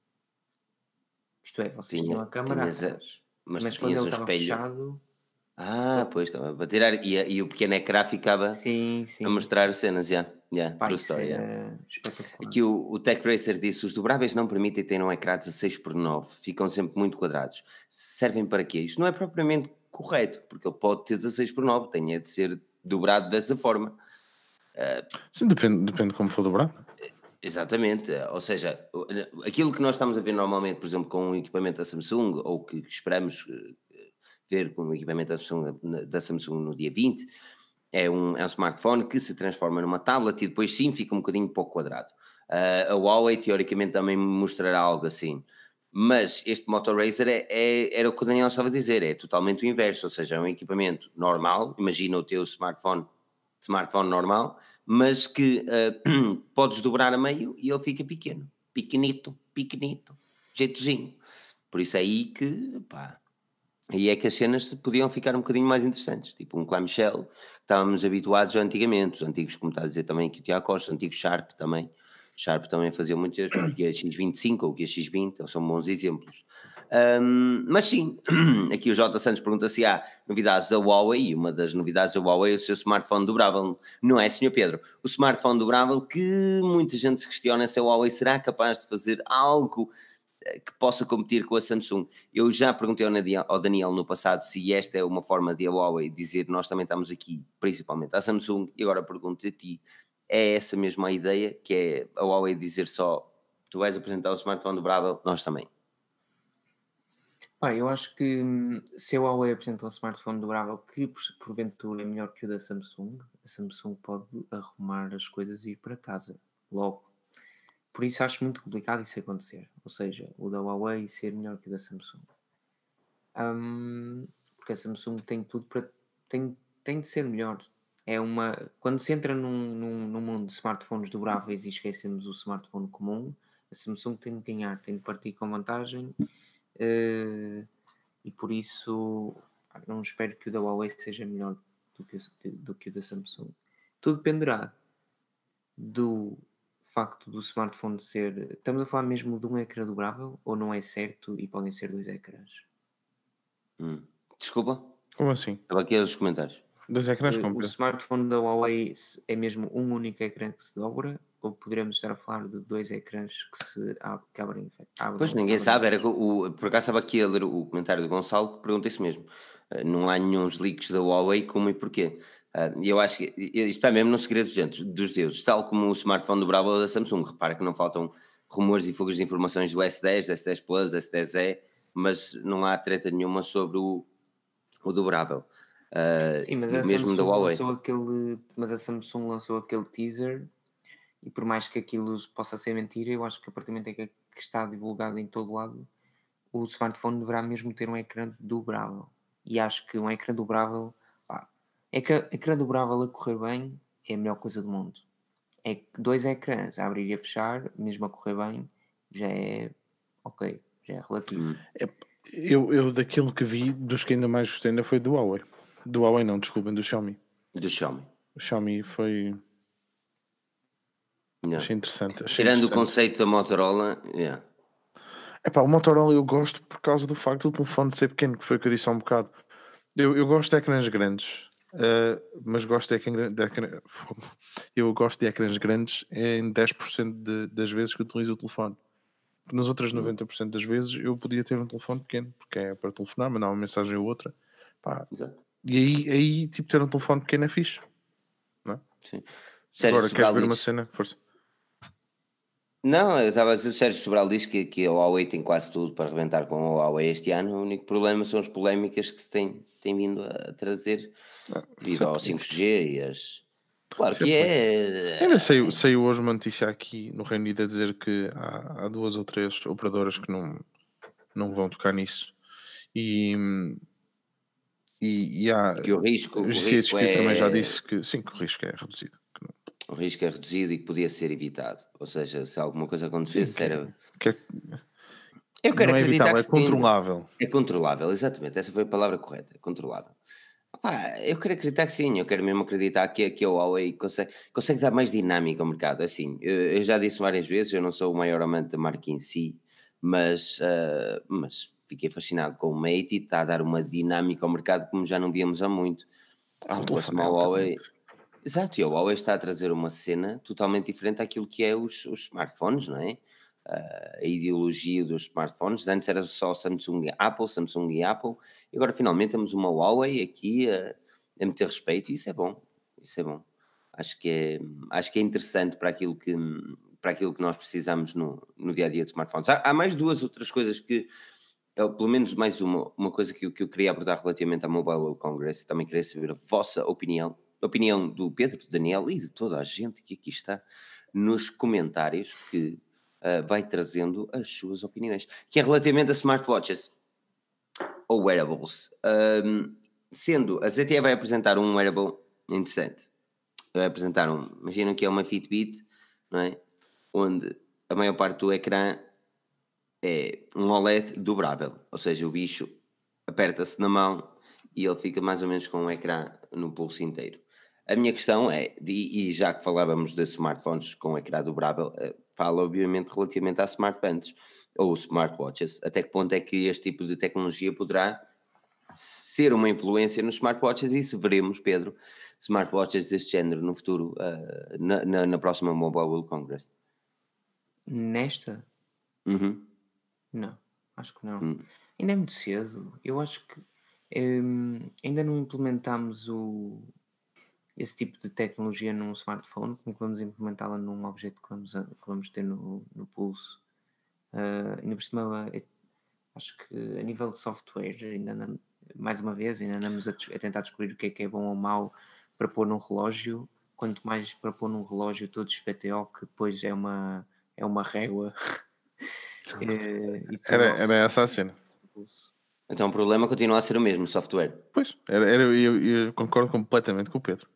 [SPEAKER 3] Isto é, vocês tinha, tinham a câmera atrás, mas, mas quando ele estava fechado.
[SPEAKER 1] Ah, pois estava para tirar. E, e, o pequeno ecrã ficava
[SPEAKER 3] sim, sim,
[SPEAKER 1] a mostrar sim. cenas, já. Yeah, yeah, história. Yeah. Aqui o, o Tech Racer disse: os dobráveis não permitem ter um ecrã 16 por 9, ficam sempre muito quadrados. Servem para quê? Isto não é propriamente correto, porque ele pode ter 16 por 9, tem é de ser dobrado dessa forma.
[SPEAKER 2] Sim, depende, depende de como for dobrado.
[SPEAKER 1] Exatamente, ou seja, aquilo que nós estamos a ver normalmente, por exemplo, com um equipamento da Samsung, ou que esperamos ver com um equipamento da Samsung, da Samsung no dia 20, é um, é um smartphone que se transforma numa tablet e depois sim fica um bocadinho pouco quadrado. Uh, a Huawei teoricamente também mostrará algo assim. Mas este Moto Razer é, é, era o que o Daniel estava a dizer, é totalmente o inverso, ou seja, é um equipamento normal, imagina o teu smartphone smartphone normal, mas que uh, [CLEARS THROAT] podes dobrar a meio e ele fica pequeno, pequenito, pequenito, jeitozinho. Por isso é aí que, pá, aí é que as cenas podiam ficar um bocadinho mais interessantes, tipo um clamshell, que estávamos habituados antigamente, os antigos, como está a dizer também aqui o Tiago Costa, os antigos Sharp também, Sharp também fazia muitas, o X25 ou o X20, são bons exemplos. Um, mas sim, [CLEARS THROAT] aqui o J. Santos pergunta se há novidades da Huawei, e uma das novidades da Huawei é o seu smartphone dobrável. Não é, Sr. Pedro? O smartphone dobrável que muita gente se questiona se a Huawei será capaz de fazer algo que possa competir com a Samsung. Eu já perguntei ao Daniel no passado se esta é uma forma de a Huawei dizer nós também estamos aqui, principalmente a Samsung, e agora pergunto a ti é essa mesma ideia, que é a Huawei dizer só tu vais apresentar o smartphone dobrável, nós também.
[SPEAKER 3] Ah, eu acho que hum, se a Huawei apresenta um smartphone dobrável que porventura é melhor que o da Samsung, a Samsung pode arrumar as coisas e ir para casa logo. Por isso acho muito complicado isso acontecer. Ou seja, o da Huawei ser melhor que o da Samsung. Um, porque a Samsung tem tudo para. tem, tem de ser melhor é uma. Quando se entra num, num, num, mundo de smartphones dobráveis e esquecemos o smartphone comum, a Samsung tem de ganhar, tem de partir com vantagem uh, e por isso não espero que o da Huawei seja melhor do que, o, do que o da Samsung. Tudo dependerá do facto do smartphone ser. Estamos a falar mesmo de um ecrã dobrável ou não é certo e podem ser dois ecrãs?
[SPEAKER 1] Hum. Desculpa?
[SPEAKER 2] Como assim?
[SPEAKER 1] Estava aqui os comentários.
[SPEAKER 2] Dois ecrãs
[SPEAKER 3] eh, O smartphone da Huawei é mesmo um único ecrã que se dobra ou poderemos estar a falar de dois ecrãs que se que abrem,
[SPEAKER 1] abrem Pois ninguém sabe, era o, por acaso estava aqui a ler o comentário do Gonçalo que pergunta isso mesmo. Eh, não há nenhum leaks da Huawei, como e porquê? Eh, e eu acho que isto está mesmo no segredo dos deuses, tal como o smartphone do Bravo da Samsung. Repara que não faltam rumores e fugas de informações do S10, S10 Plus, S10e, mas não há treta nenhuma sobre o, o dobrável. Uh,
[SPEAKER 3] Sim, mas a mesmo Samsung da Huawei. Lançou aquele, mas a Samsung lançou aquele teaser e por mais que aquilo possa ser mentira, eu acho que a partir do momento que, que está divulgado em todo lado, o smartphone deverá mesmo ter um ecrã dobrável. E acho que um ecrã dobrável, ecrã, ecrã dobrável a correr bem é a melhor coisa do mundo. É dois ecrãs a abrir e a fechar, mesmo a correr bem, já é ok, já é relativo. Hum.
[SPEAKER 2] É, eu, eu daquilo que vi, dos que ainda mais gostei ainda foi do Huawei. Do Huawei não, desculpem, do Xiaomi.
[SPEAKER 1] Do Xiaomi.
[SPEAKER 2] O Xiaomi foi. Yeah. Achei interessante. Achei
[SPEAKER 1] Tirando
[SPEAKER 2] interessante.
[SPEAKER 1] o conceito da Motorola, yeah.
[SPEAKER 2] Epá, o Motorola eu gosto por causa do facto do telefone ser pequeno, que foi o que eu disse há um bocado. Eu, eu gosto de ecrãs grandes. Uh, mas gosto de ecrã, de ecrã, eu gosto de ecrãs grandes em 10% de, das vezes que utilizo o telefone. Nas outras 90% hum. das vezes eu podia ter um telefone pequeno, porque é para telefonar, mandar uma mensagem ou outra. Pá. E aí, aí, tipo, ter um telefone pequeno é fixe. Não é? Sim. Sérgio Agora, queres ver uma cena? Força.
[SPEAKER 1] Não, eu estava a dizer, o Sérgio Sobral diz que, que a Huawei tem quase tudo para arrebentar com a Huawei este ano. O único problema são as polémicas que se tem, tem vindo a trazer devido ao 5G e as. Claro que é.
[SPEAKER 2] Ainda saiu, saiu hoje uma notícia aqui no Reino Unido a dizer que há, há duas ou três operadoras que não, não vão tocar nisso. E, e, e há.
[SPEAKER 1] Que o risco. O,
[SPEAKER 2] risco é... também já disse que sim, que o risco é reduzido
[SPEAKER 1] o risco é reduzido e que podia ser evitado. Ou seja, se alguma coisa acontecesse, Sim, era. Que é...
[SPEAKER 2] Eu quero não é evitável, é controlável.
[SPEAKER 1] É controlável, exatamente. Essa foi a palavra correta, é controlável. Opa, eu quero acreditar que sim, eu quero mesmo acreditar que, que a Huawei consegue, consegue dar mais dinâmica ao mercado. Assim, eu, eu, já disse várias vezes, eu não sou o maior amante da marca em si, mas, uh, mas fiquei fascinado com o Mate e está a dar uma dinâmica ao mercado como já não víamos há muito. Ah, Se Huawei, Exato, e a Huawei está a trazer uma cena totalmente diferente daquilo que é os, os smartphones, não é? A ideologia dos smartphones. Antes era só Samsung e Apple, Samsung e Apple, e agora finalmente temos uma Huawei aqui a, a meter respeito, e isso é bom. Isso é bom. Acho que é, acho que é interessante para aquilo que, para aquilo que nós precisamos no, no dia a dia de smartphones. Há, há mais duas outras coisas que, pelo menos mais uma, uma coisa que, que eu queria abordar relativamente à Mobile World Congress, também queria saber a vossa opinião opinião do Pedro, do Daniel e de toda a gente que aqui está nos comentários que uh, vai trazendo as suas opiniões, que é relativamente a smartwatches ou wearables. Um, sendo, a ZTE vai apresentar um wearable interessante. Vai apresentar um, imaginem que é uma Fitbit, não é? Onde a maior parte do ecrã é um OLED dobrável, ou seja, o bicho aperta-se na mão e ele fica mais ou menos com o ecrã no pulso inteiro. A minha questão é, e, já que falávamos de smartphones com ecrã dobrável, eh, fala obviamente relativamente a smartbands ou smartwatches. Até que ponto é que este tipo de tecnologia poderá ser uma influência nos smartwatches e se veremos, Pedro, smartwatches deste género no futuro, uh, na, na, na, próxima Mobile World Congress?
[SPEAKER 3] Nesta?
[SPEAKER 1] Uhum.
[SPEAKER 3] Não, acho que não. Uhum. Ainda é muito cedo. Eu acho que um, ainda não implementámos o, esse tipo de tecnologia num smartphone, como é que vamos implementá-la num objeto que vamos, que vamos ter no, no pulso. Uh, ainda por cima, é, acho que a nível de software, ainda andamos, mais uma vez, ainda andamos a, a, tentar descobrir o que é que é bom ou mau para pôr num relógio, quanto mais para pôr num relógio todo XPTO, que depois é uma, é uma régua. [LAUGHS]
[SPEAKER 2] e, era, era essa a cena.
[SPEAKER 1] Então o problema continua a ser o mesmo, software.
[SPEAKER 2] Pois, era, era, eu, eu concordo completamente com o Pedro.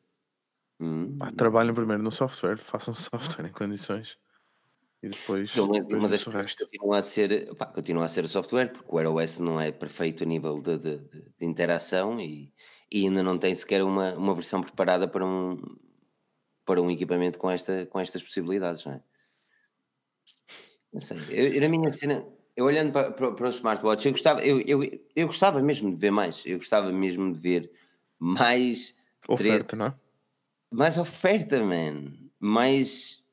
[SPEAKER 2] Hum. Pá, trabalhem primeiro no software, façam software em condições e depois.
[SPEAKER 1] Uma, uma das coisas continua a, ser, pá, continua a ser o software, porque o Wear OS não é perfeito a nível de, de, de, de interação e, e, ainda não tem sequer uma, uma versão preparada para um, para um equipamento com, esta, com estas possibilidades, não é? Não sei, eu, na minha cena, eu olhando para, para, para o smartwatch, eu gostava, eu, eu, eu gostava mesmo de ver mais, eu gostava mesmo de ver mais
[SPEAKER 2] oferta, não é?
[SPEAKER 1] Mais oferta, man. Mais,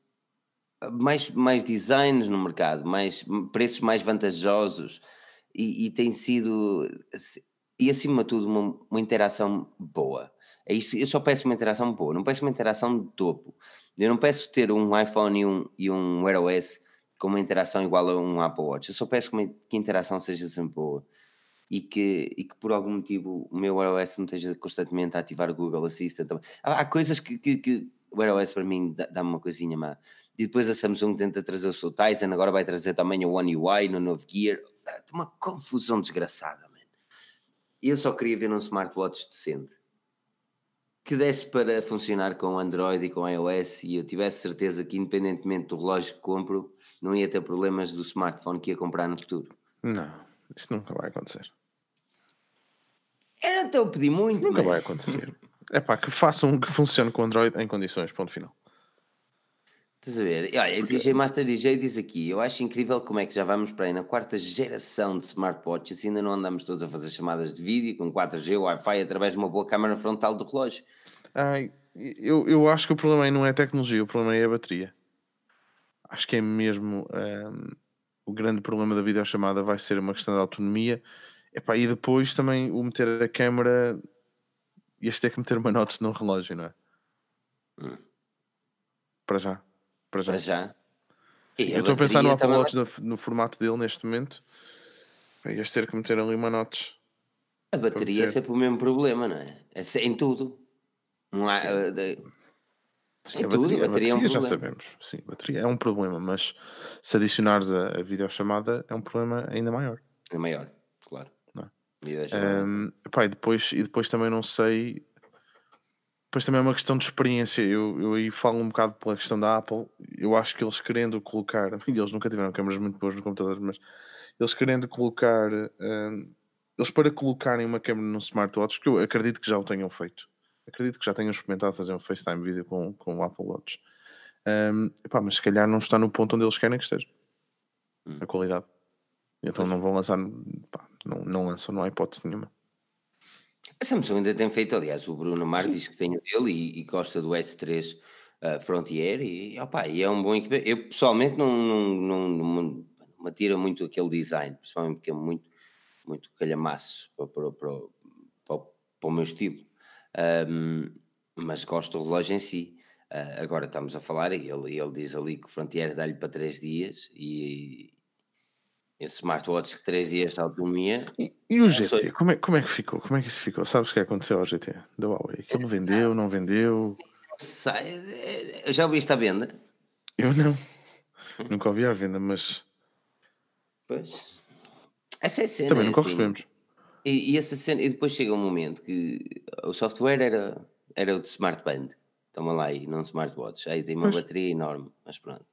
[SPEAKER 1] mais, mais designs no mercado, mais preços mais vantajosos e, e tem sido e acima de tudo uma, uma, interação boa. É isso, eu só peço uma interação boa, não peço uma interação de topo. Eu não peço ter um iPhone e um, e um Wear OS com uma interação igual a um Apple Watch. Eu só peço que, que a interação seja sempre boa e que, e que por algum motivo o meu iOS não esteja constantemente a ativar o Google Assistant. Há, há coisas que, que, que, o iOS para mim dá-me uma coisinha má. E depois a Samsung tenta trazer o seu Tizen, agora vai trazer também o One UI no novo Gear. Uma confusão desgraçada, man. Eu só queria ver um smartwatch decente que desse para funcionar com Android e com iOS e eu tivesse certeza que independentemente do relógio que compro, não ia ter problemas do smartphone que ia comprar no futuro.
[SPEAKER 2] Não, isso nunca vai acontecer.
[SPEAKER 1] Era até eu pedir muito. Isso
[SPEAKER 2] nunca mas... vai acontecer. [LAUGHS] É pá, que façam que funcione com Android em condições, ponto final.
[SPEAKER 1] Estás a ver? Olha, DJ Master DJ diz aqui: Eu acho incrível como é que já vamos para aí na quarta geração de smartwatches e ainda não andamos todos a fazer chamadas de vídeo com 4G Wi-Fi através de uma boa câmera frontal do relógio.
[SPEAKER 2] Ai, eu, eu acho que o problema aí não é a tecnologia, o problema aí é a bateria. Acho que é mesmo um, o grande problema da videochamada vai ser uma questão de autonomia. Epá, e depois também o meter a câmera ias ter que meter uma nota no relógio, não é?
[SPEAKER 1] Hum.
[SPEAKER 2] Para já. Para já.
[SPEAKER 1] Para já.
[SPEAKER 2] Sim, eu estou a pensar no
[SPEAKER 1] bateria
[SPEAKER 2] Apple
[SPEAKER 1] também
[SPEAKER 2] Watch no, no formato dele neste momento. Pá, Ias ter que meter ali uma.
[SPEAKER 1] A bateria é sempre o mesmo problema, não é? É em tudo. Não há.
[SPEAKER 2] Sim.
[SPEAKER 1] de-
[SPEAKER 2] Sim,
[SPEAKER 1] Em
[SPEAKER 2] a
[SPEAKER 1] tudo,
[SPEAKER 2] bateria,
[SPEAKER 1] a bateria é um
[SPEAKER 2] já
[SPEAKER 1] problema.
[SPEAKER 2] sabemos. Sim, a bateria é um problema, mas se adicionares a, a videochamada é um problema ainda maior.
[SPEAKER 1] É maior? E
[SPEAKER 2] Um, epá, e, depois, e depois também não sei. Depois também é uma questão de experiência. Eu, eu aí falo um bocado pela questão da Apple. Eu acho que eles querendo colocar. [LAUGHS] e Eles nunca tiveram câmaras muito boas no computador, mas eles querendo colocar. um, eles para colocarem uma câmera num smartwatch, que eu acredito que já o tenham feito. Acredito que já tenham experimentado fazer um FaceTime vídeo com, com o Apple Watch. Um, epá, mas se calhar não está no ponto onde eles querem que esteja.
[SPEAKER 1] Hum.
[SPEAKER 2] A qualidade. Então não vão lançar. pá, não, não lançam, não há hipótese nenhuma.
[SPEAKER 1] A Samsung ainda tem feito, aliás, o Bruno Mar diz que tem o dele e, e gosta do S3 uh, Frontier e, opa, e é um bom equipamento. Eu pessoalmente não, não, não, não, me- atira muito aquele design, principalmente porque é muito, muito calhamaço para, para, para, o- para, para o meu estilo. Um, mas gosto do relógio em si. Uh, agora estamos a falar, e ele, ele diz ali que o Frontier dá-lhe para 3 dias e esse smartwatch que 3 dias de autonomia
[SPEAKER 2] E, e o GT,
[SPEAKER 1] sei.
[SPEAKER 2] como é, como é que ficou? Como é que isso ficou? Sabes o que aconteceu ao GT da Huawei? Que ele vendeu, não vendeu?
[SPEAKER 1] É, é, já ouviste à venda?
[SPEAKER 2] Eu não. Nunca ouvi à venda, mas
[SPEAKER 1] Pois. Essa é a cena.
[SPEAKER 2] também nunca o
[SPEAKER 1] assim.
[SPEAKER 2] recebemos.
[SPEAKER 1] E, e essa cena, e depois chega um momento que o software era, era o de Smart Band. Toma lá aí, não smartwatch. Aí tem uma
[SPEAKER 2] Pois.
[SPEAKER 1] bateria enorme, mas pronto.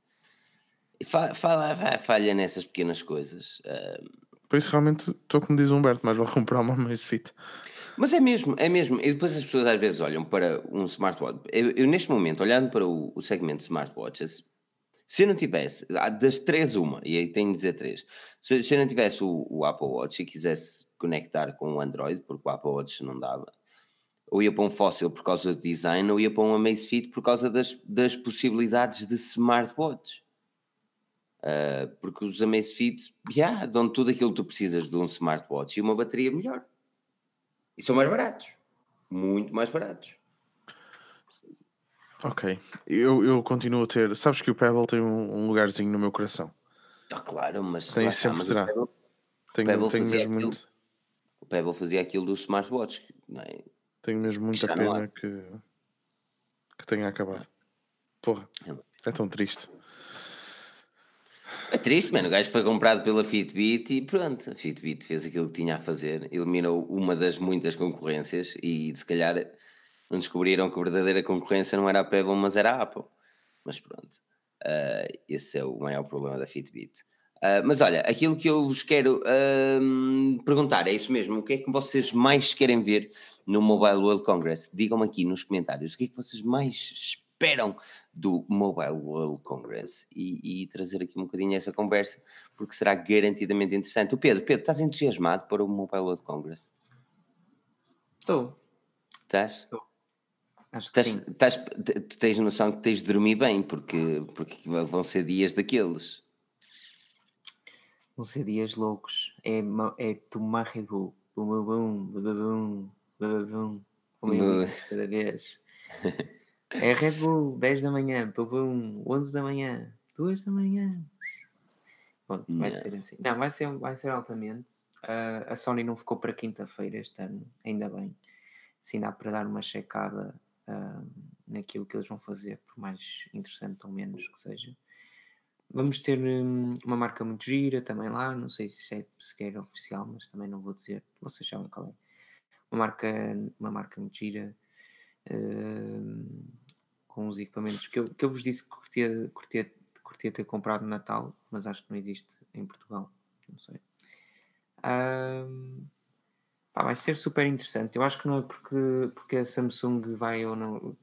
[SPEAKER 1] Fa- fala, fa- falha nessas pequenas coisas. ah,
[SPEAKER 2] Por isso realmente estou como diz o Humberto, mas vou comprar uma Amazfit.
[SPEAKER 1] Mas é mesmo, é mesmo. E depois as pessoas às vezes olham para um smartwatch. Eu, eu, neste momento, olhando para o, o segmento de smartwatches, se eu não tivesse, ah, das três, uma, e aí tenho de dizer três, se, se eu não tivesse o, o Apple Watch e quisesse conectar com o Android, porque o Apple Watch não dava, ou ia para um fóssil por causa do design, ou ia para um Amazfit por causa das, das possibilidades de smartwatch. Ah, porque os Amazfit, yeah, dão tudo aquilo que tu precisas de um smartwatch e uma bateria melhor. E são mais baratos. Muito mais baratos.
[SPEAKER 2] Ok. Eu, eu continuo a ter. Sabes que o Pebble tem um, um lugarzinho no meu coração.
[SPEAKER 1] Ah, claro, mas,
[SPEAKER 2] Tem,
[SPEAKER 1] está,
[SPEAKER 2] sempre
[SPEAKER 1] mas
[SPEAKER 2] terá.
[SPEAKER 1] o, Pebble,
[SPEAKER 2] Tenho,
[SPEAKER 1] Pebble
[SPEAKER 2] tenho
[SPEAKER 1] fazia
[SPEAKER 2] mesmo
[SPEAKER 1] aquilo.
[SPEAKER 2] muito.
[SPEAKER 1] o Pebble fazia aquilo do smartwatch. Não é?
[SPEAKER 2] Tenho mesmo muita pena que, que tenha acabado. Porra, é tão triste.
[SPEAKER 1] É triste, mano. O gajo foi comprado pela Fitbit e pronto. A Fitbit fez aquilo que tinha a fazer, eliminou uma das muitas concorrências e se calhar não descobriram que a verdadeira concorrência não era a Pebble, mas era a Apple. Mas pronto, Ah, esse é o maior problema da Fitbit. Ah, mas olha, aquilo que eu vos quero ahm, perguntar é isso mesmo: o que é que vocês mais querem ver no Mobile World Congress? Digam-me aqui nos comentários o que é que vocês mais esperam do Mobile World Congress e, e trazer aqui um bocadinho essa conversa, porque será garantidamente interessante. O Pedro, Pedro, estás entusiasmado para o Mobile World Congress?
[SPEAKER 3] Estou.
[SPEAKER 1] Estás?
[SPEAKER 3] Acho que
[SPEAKER 1] Estás,
[SPEAKER 3] sim.
[SPEAKER 1] estás, tu tens noção que tens de dormir bem, porque, porque vão ser dias daqueles.
[SPEAKER 3] Vão ser dias loucos. É, é tomar Red Bull. Bum, bum, bum, bum, bum, bum, bum. Cada vez. É Red Bull, 10 da manhã, bum, bum, 11 da manhã, 2 da manhã. Bom, vai ser assim. Não, vai ser, vai ser altamente. Ah, a Sony não ficou para quinta-feira este ano, ainda bem. Se dá para dar uma checada ah, naquilo que eles vão fazer, por mais interessante ou menos que seja. Vamos ter hum, uma marca muito gira também lá, não sei se é sequer oficial, mas também não vou dizer, vocês sabem qual é. Uma marca, uma marca muito gira, com os equipamentos que eu, que eu vos disse que curtia, curtia, curtia ter comprado no Natal, mas acho que não existe em Portugal, não sei. Pá, vai ser super interessante. Eu acho que não é porque, porque a Samsung vai ou não.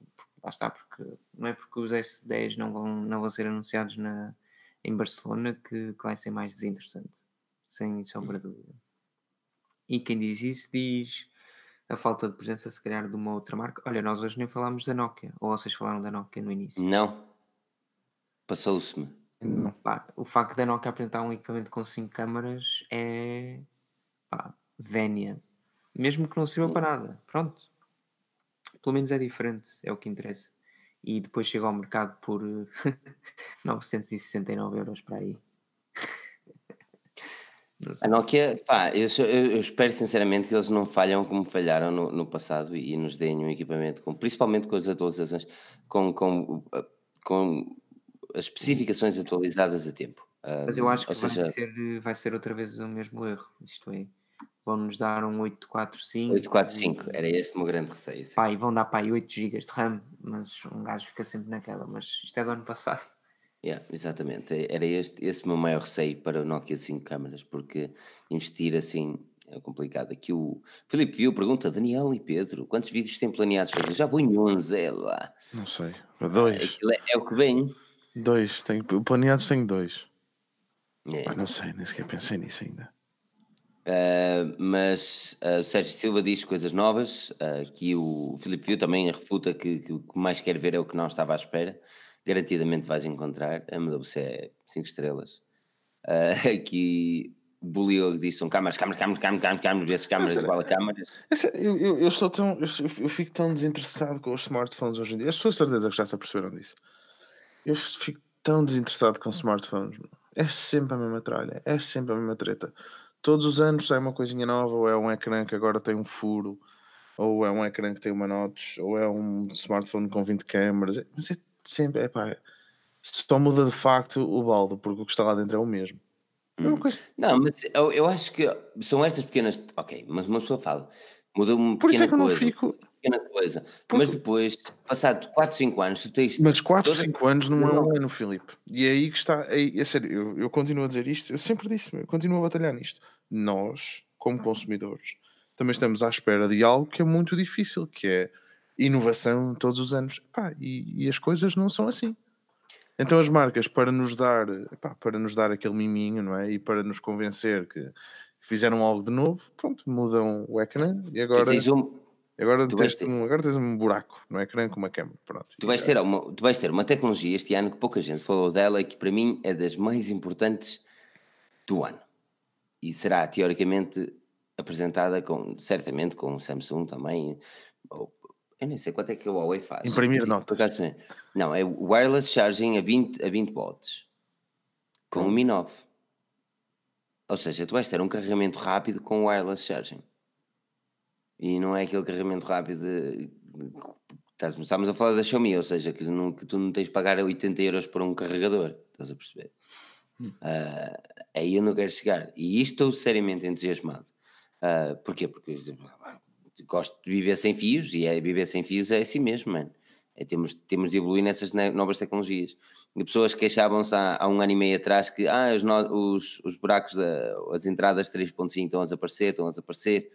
[SPEAKER 3] lá está, porque não é porque os S10 não vão, não vão ser anunciados na, em Barcelona que, que vai ser mais desinteressante, sem sombra de dúvida. E quem diz isso diz a falta de presença, se calhar, de uma outra marca. Olha, nós hoje nem falámos da Nokia, ou vocês falaram da Nokia no início?
[SPEAKER 1] Não. Passou-se-me.
[SPEAKER 3] Pá, o facto da Nokia apresentar um equipamento com 5 câmaras é. pá, vénia. Mesmo que não sirva para nada. Pronto. Pelo menos é diferente, é o que interessa. E depois chega ao mercado por [LAUGHS] 969 euros para aí.
[SPEAKER 1] A. Nokia, pá, eu, eu- espero sinceramente que eles não falham como falharam no, no passado e nos deem um equipamento, com, principalmente com as atualizações, com, com, uh, com as especificações atualizadas a tempo.
[SPEAKER 3] Mas eu acho que
[SPEAKER 1] seja,
[SPEAKER 3] vai, ser, vai ser outra vez o mesmo erro. Isto é, vão-nos dar um 845.
[SPEAKER 1] 845, era este o meu grande receio. sim.
[SPEAKER 3] Pá, e vão dar aí 8 GB de RAM, mas um gajo fica sempre naquela. Mas isto é do ano passado.
[SPEAKER 1] Yeah, exatamente, era este esse o meu maior receio para o Nokia 5 câmaras, porque investir assim é complicado. Aqui o Filipe viu, pergunta, Daniel e Pedro, quantos vídeos têm planeados fazer? Já vou em 11, é lá.
[SPEAKER 2] Não sei. Dois.
[SPEAKER 1] É, é o que vem.
[SPEAKER 2] Dois. Tenho, planeados tenho dois.
[SPEAKER 1] É.
[SPEAKER 2] Pá, não sei, nem sequer pensei nisso ainda.
[SPEAKER 1] Uh, mas uh, o Sérgio Silva diz coisas novas. Uh, aqui o Filipe Viu também refuta que, que o que mais quer ver é o que não estava à espera. Garantidamente vais encontrar. A MWC é 5 estrelas. Uh, [LAUGHS] aqui Bulio diz: são câmaras, câmaras, câmaras, câmaras, câmaras, câmaras, vezes câmaras, igual a câmaras.
[SPEAKER 2] Essa- Eu, eu, eu, sou tão, eu, eu fico tão desinteressado com os smartphones hoje em dia. As pessoas, certeza, que já se aperceberam disso. Eu fico tão desinteressado com smartphones. É sempre a mesma tralha, é sempre a mesma treta. Todos os anos sai uma coisinha nova, ou é um ecrã que agora tem um furo, ou é um ecrã que tem uma notch, ou é um smartphone com 20 câmaras. Mas é sempre, é pá, só muda de facto o balde, porque o que está lá dentro é o mesmo. É coisa.
[SPEAKER 1] Não, mas eu, eu acho que são estas pequenas. Ok, mas uma pessoa fala, muda uma
[SPEAKER 2] Por isso
[SPEAKER 1] pequena
[SPEAKER 2] é que eu não
[SPEAKER 1] coisa.
[SPEAKER 2] fico.
[SPEAKER 1] Pequena coisa. Mas depois, passado 4, 5 anos, tu tens.
[SPEAKER 2] Mas 4,
[SPEAKER 1] toda-
[SPEAKER 2] 5 anos não é um ano, Filipe. E é aí que está. É, é sério, eu, eu continuo a dizer isto, eu sempre disse, eu continuo a batalhar nisto. Nós, como consumidores, também estamos à espera de algo que é muito difícil, que é inovação todos os anos. Pá, e, e as coisas não são assim. Então as marcas, para nos dar, pá, para nos dar aquele miminho, não é? E para nos convencer que, que fizeram algo de novo, pronto, mudam o ecrã e agora,
[SPEAKER 1] um,
[SPEAKER 2] agora,
[SPEAKER 1] tu
[SPEAKER 2] tens
[SPEAKER 1] ter-
[SPEAKER 2] um, agora tens um buraco no ecrã com uma câmera. Pronto.
[SPEAKER 1] Tu vais, ter uma, tu vais ter uma tecnologia este ano que pouca gente falou dela e que para mim é das mais importantes do ano. E será teoricamente apresentada com, certamente com o Samsung também. Eu nem sei quanto é que a Huawei faz.
[SPEAKER 2] Imprimir notas.
[SPEAKER 1] acaso, Não, é wireless charging a 20, a 20 watts com o Mi 9. Ou seja, tu vais ter um carregamento rápido com wireless charging. E não é aquele carregamento rápido de, estás- estamos a falar da Xiaomi, ou seja, que, não- que tu não tens de pagar 80 euros por um carregador, estás a perceber? Ah, aí eu não quero chegar. E isto estou seriamente entusiasmado. Ah, porquê? Porque gosto de viver sem fios e é, viver sem fios é assim mesmo, mano. É, temos, temos de evoluir nessas ne- novas tecnologias. E pessoas queixavam-se há, há um ano e meio atrás que ah, os, no- os, os buracos, da- as entradas 3.5 estão a desaparecer, estão a desaparecer.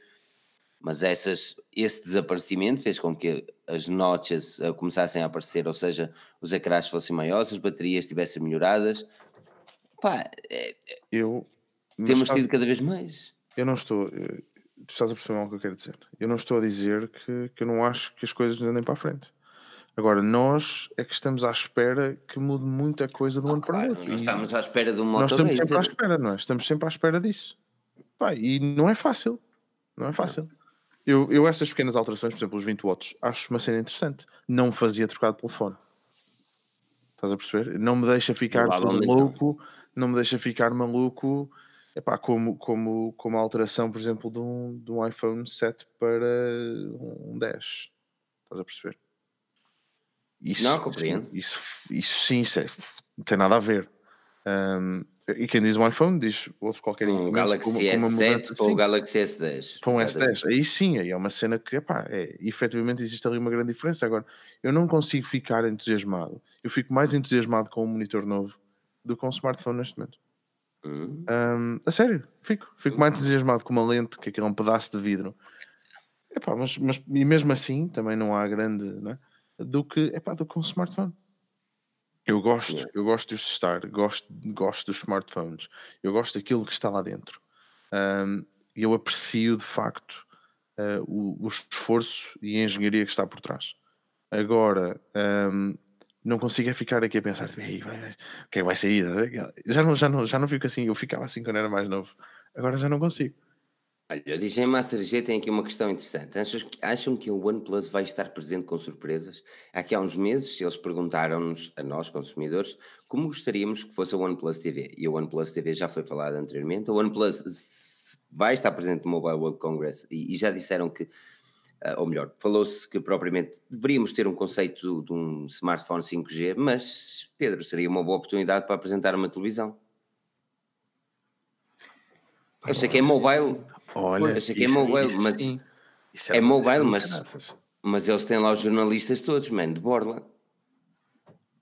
[SPEAKER 1] Mas essas, esse desaparecimento fez com que as notches eh, começassem a aparecer, ou seja, os ecrãs fossem maiores, as baterias estivessem melhoradas. Pá, é,
[SPEAKER 2] Eu, mas
[SPEAKER 1] temos
[SPEAKER 2] sabe-
[SPEAKER 1] tido cada vez mais.
[SPEAKER 2] eu não estou. Tu estás a perceber o que eu quero dizer. Eu não estou a dizer que, que eu não acho que as coisas andem para a frente. Agora, nós é que estamos à espera que mude muita coisa de um ano para o outro.
[SPEAKER 1] nós estamos à espera de um
[SPEAKER 2] nós
[SPEAKER 1] Moto
[SPEAKER 2] estamos sempre à espera, não é? Estamos sempre à espera disso. Pá, e não é fácil. Não é fácil. Eu, eu essas pequenas alterações, por exemplo, os 20 watts, acho uma cena interessante. Não fazia trocar de telefone. Estás a perceber? Não me deixa ficar todo louco, não me deixa ficar maluco. Epá, como, como, como a alteração, por exemplo, de um, de um iPhone 7 para um 10. Estás a perceber? Isso,
[SPEAKER 1] Não, compreendo.
[SPEAKER 2] Isso, isso sim, isso é- não tem nada a ver. Um, e quem diz um iPhone diz outro qualquer
[SPEAKER 1] Um Galaxy
[SPEAKER 2] com uma- com uma
[SPEAKER 1] S7
[SPEAKER 2] mudança,
[SPEAKER 1] para o. Galaxy S10.
[SPEAKER 2] Para um
[SPEAKER 1] Exatamente.
[SPEAKER 2] S10, aí sim, aí é uma cena que, epá, é, efetivamente existe ali uma grande diferença. Agora, eu não consigo ficar entusiasmado. Eu fico mais entusiasmado com um monitor novo do que com um smartphone neste momento.
[SPEAKER 1] Hum.
[SPEAKER 2] Ahm, a sério, fico. Fico mais entusiasmado com uma lente, que aquilo é um pedaço de vidro. Epá, mas, mas, e mesmo assim, também não há grande, não é? do que, epá, do que um smartphone. Eu gosto, eu gosto de os testar, gosto, gosto dos smartphones, eu gosto daquilo que está lá dentro. E eu aprecio de facto ah, o, o esforço e a engenharia que está por trás. Agora, ahm, não consigo é ficar aqui a pensar, tipo, "Ei, vai- o que vai sair? Já não, já, não, já não fico assim, eu ficava assim quando era mais novo. Agora já não consigo.
[SPEAKER 1] Olha, o DJ Master G tem aqui uma questão interessante. Acham que, acham que o OnePlus vai estar presente com surpresas? Aqui há uns meses eles perguntaram-nos, a nós consumidores, como gostaríamos que fosse a OnePlus TV. E a OnePlus TV já foi falado anteriormente. A OnePlus vai estar presente no Mobile World Congress e, e já disseram que, ou melhor, falou-se que propriamente deveríamos ter um conceito de um smartphone 5G, mas, Pedro, seria uma boa oportunidade para apresentar uma televisão. Eu sei que é mobile,
[SPEAKER 2] Olha,
[SPEAKER 1] eu sei que é mobile,
[SPEAKER 2] isso
[SPEAKER 1] mas.
[SPEAKER 2] Isso
[SPEAKER 1] é
[SPEAKER 2] uma
[SPEAKER 1] mobile, mas-. Mas eles têm lá os jornalistas todos, mano, de borla.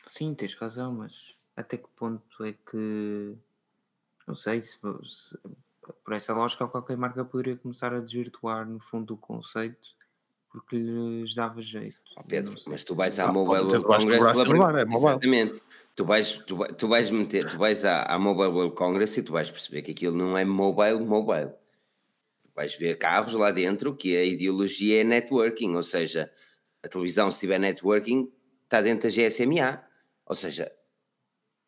[SPEAKER 3] Sim, tens razão, mas até que ponto é que. Não sei se, se- por essa lógica qualquer marca poderia começar a desvirtuar no fundo o conceito porque lhes dava jeito.
[SPEAKER 1] Ó, Pedro, mas tu vais à
[SPEAKER 2] Ah,
[SPEAKER 1] Mobile World Congress pela
[SPEAKER 2] e é mobile.
[SPEAKER 1] Exatamente. Tu vais, tu, vai- tu vais meter, tu vais à, à Mobile World Congress e tu vais perceber que aquilo não é mobile, mobile. Tu vais ver carros lá dentro que a ideologia é networking, ou seja, a televisão se tiver networking está dentro da GSMA. Ou seja,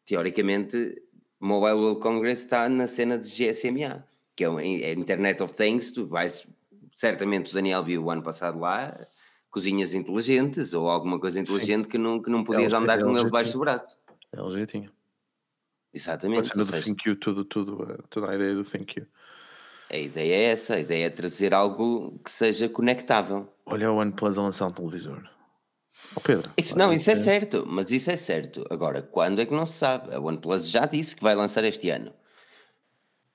[SPEAKER 1] teoricamente, Mobile World Congress está na cena de GSMA, que é, um, é Internet of Things. Tu vais, certamente o Daniel viu o ano passado lá, cozinhas inteligentes ou alguma coisa inteligente que não, que não podias
[SPEAKER 2] LG,
[SPEAKER 1] andar com ele debaixo do braço.
[SPEAKER 2] A LG tinha. A
[SPEAKER 1] Exatamente.
[SPEAKER 2] cena
[SPEAKER 1] ou
[SPEAKER 2] do Thank You, tudo, tudo, eh, toda a ideia do Thank You.
[SPEAKER 1] a ideia é essa, a ideia é trazer algo que seja conectável.
[SPEAKER 2] Olha o OnePlus a lançar um televisor. Ó Pedro.
[SPEAKER 1] Isso, não, isso é certo, mas isso é certo. Agora, quando é que não se sabe? A OnePlus já disse que vai lançar este ano.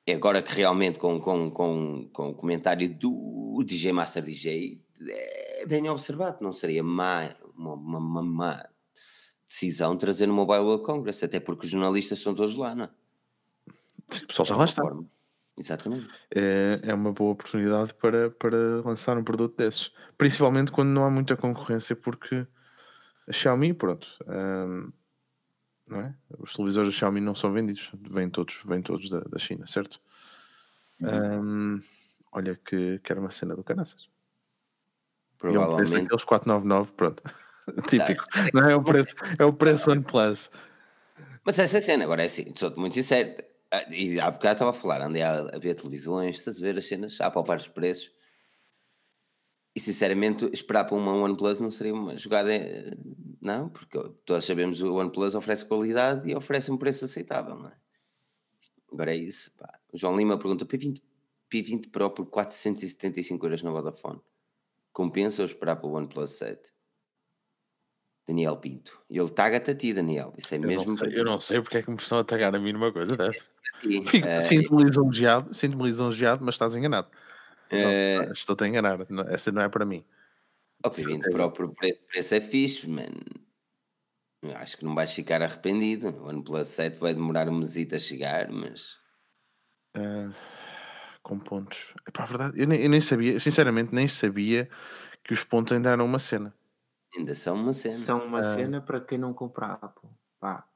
[SPEAKER 1] E agora que realmente com, com, com, com o comentário do DJ Master DJ é bem observado, não seria má, uma, uma, uma má decisão trazer no Mobile World Congress, até porque os jornalistas estão todos lá, não é?
[SPEAKER 2] Sim, o pessoal já lá está.
[SPEAKER 1] forma. Exatamente.
[SPEAKER 2] É, é uma boa oportunidade para, para lançar um produto desses. Principalmente quando não há muita concorrência, porque a Xiaomi, pronto, hum, não é? Os televisores da Xiaomi não são vendidos, vêm todos, vêm todos da, da China, certo? Hum, olha que, que era uma cena do caraças. E é um preço
[SPEAKER 1] Provavelmente.
[SPEAKER 2] daqueles 499, pronto. [LAUGHS] Típico. Não é o preço, é o preço OnePlus.
[SPEAKER 1] Mas essa cena, agora é assim, sou-te muito sincero. ah, E há bocado estava a falar, andei a, a ver televisões, estás a ver as cenas, a palpar os preços. E sinceramente, esperar para uma OnePlus não seria uma jogada. eh, Não, porque todos sabemos que o OnePlus oferece qualidade e oferece um preço aceitável, não é? Agora é isso. Pá. O João Lima pergunta: P20, P20 Pro por 475 euros na Vodafone. Compensa ou esperar para o OnePlus 7? Daniel Pinto. Ele taga-te a ti, Daniel. Isso é
[SPEAKER 2] Eu
[SPEAKER 1] mesmo.
[SPEAKER 2] não, sei, eu não sei porque é que me estão a tagar a mim numa coisa
[SPEAKER 1] ti.
[SPEAKER 2] Fico-
[SPEAKER 1] Eh,
[SPEAKER 2] Sinto-me lisonjeado, sinto-me lisonjeado, mas estás enganado.
[SPEAKER 1] Eh,
[SPEAKER 2] Estou-te a enganar. Essa não é para mim.
[SPEAKER 1] O P20 Pro por preço, preço é fixe, mano. Acho que não vais ficar arrependido. O OnePlus 7 vai demorar um mesito a chegar, mas
[SPEAKER 2] Ah, com pontos. Epá, a verdade, eu nem, eu nem sabia, sinceramente, nem sabia que os pontos ainda eram uma cena.
[SPEAKER 1] ainda são uma cena.
[SPEAKER 3] São uma
[SPEAKER 2] Ah.
[SPEAKER 3] cena para quem não compra Apple. Pá.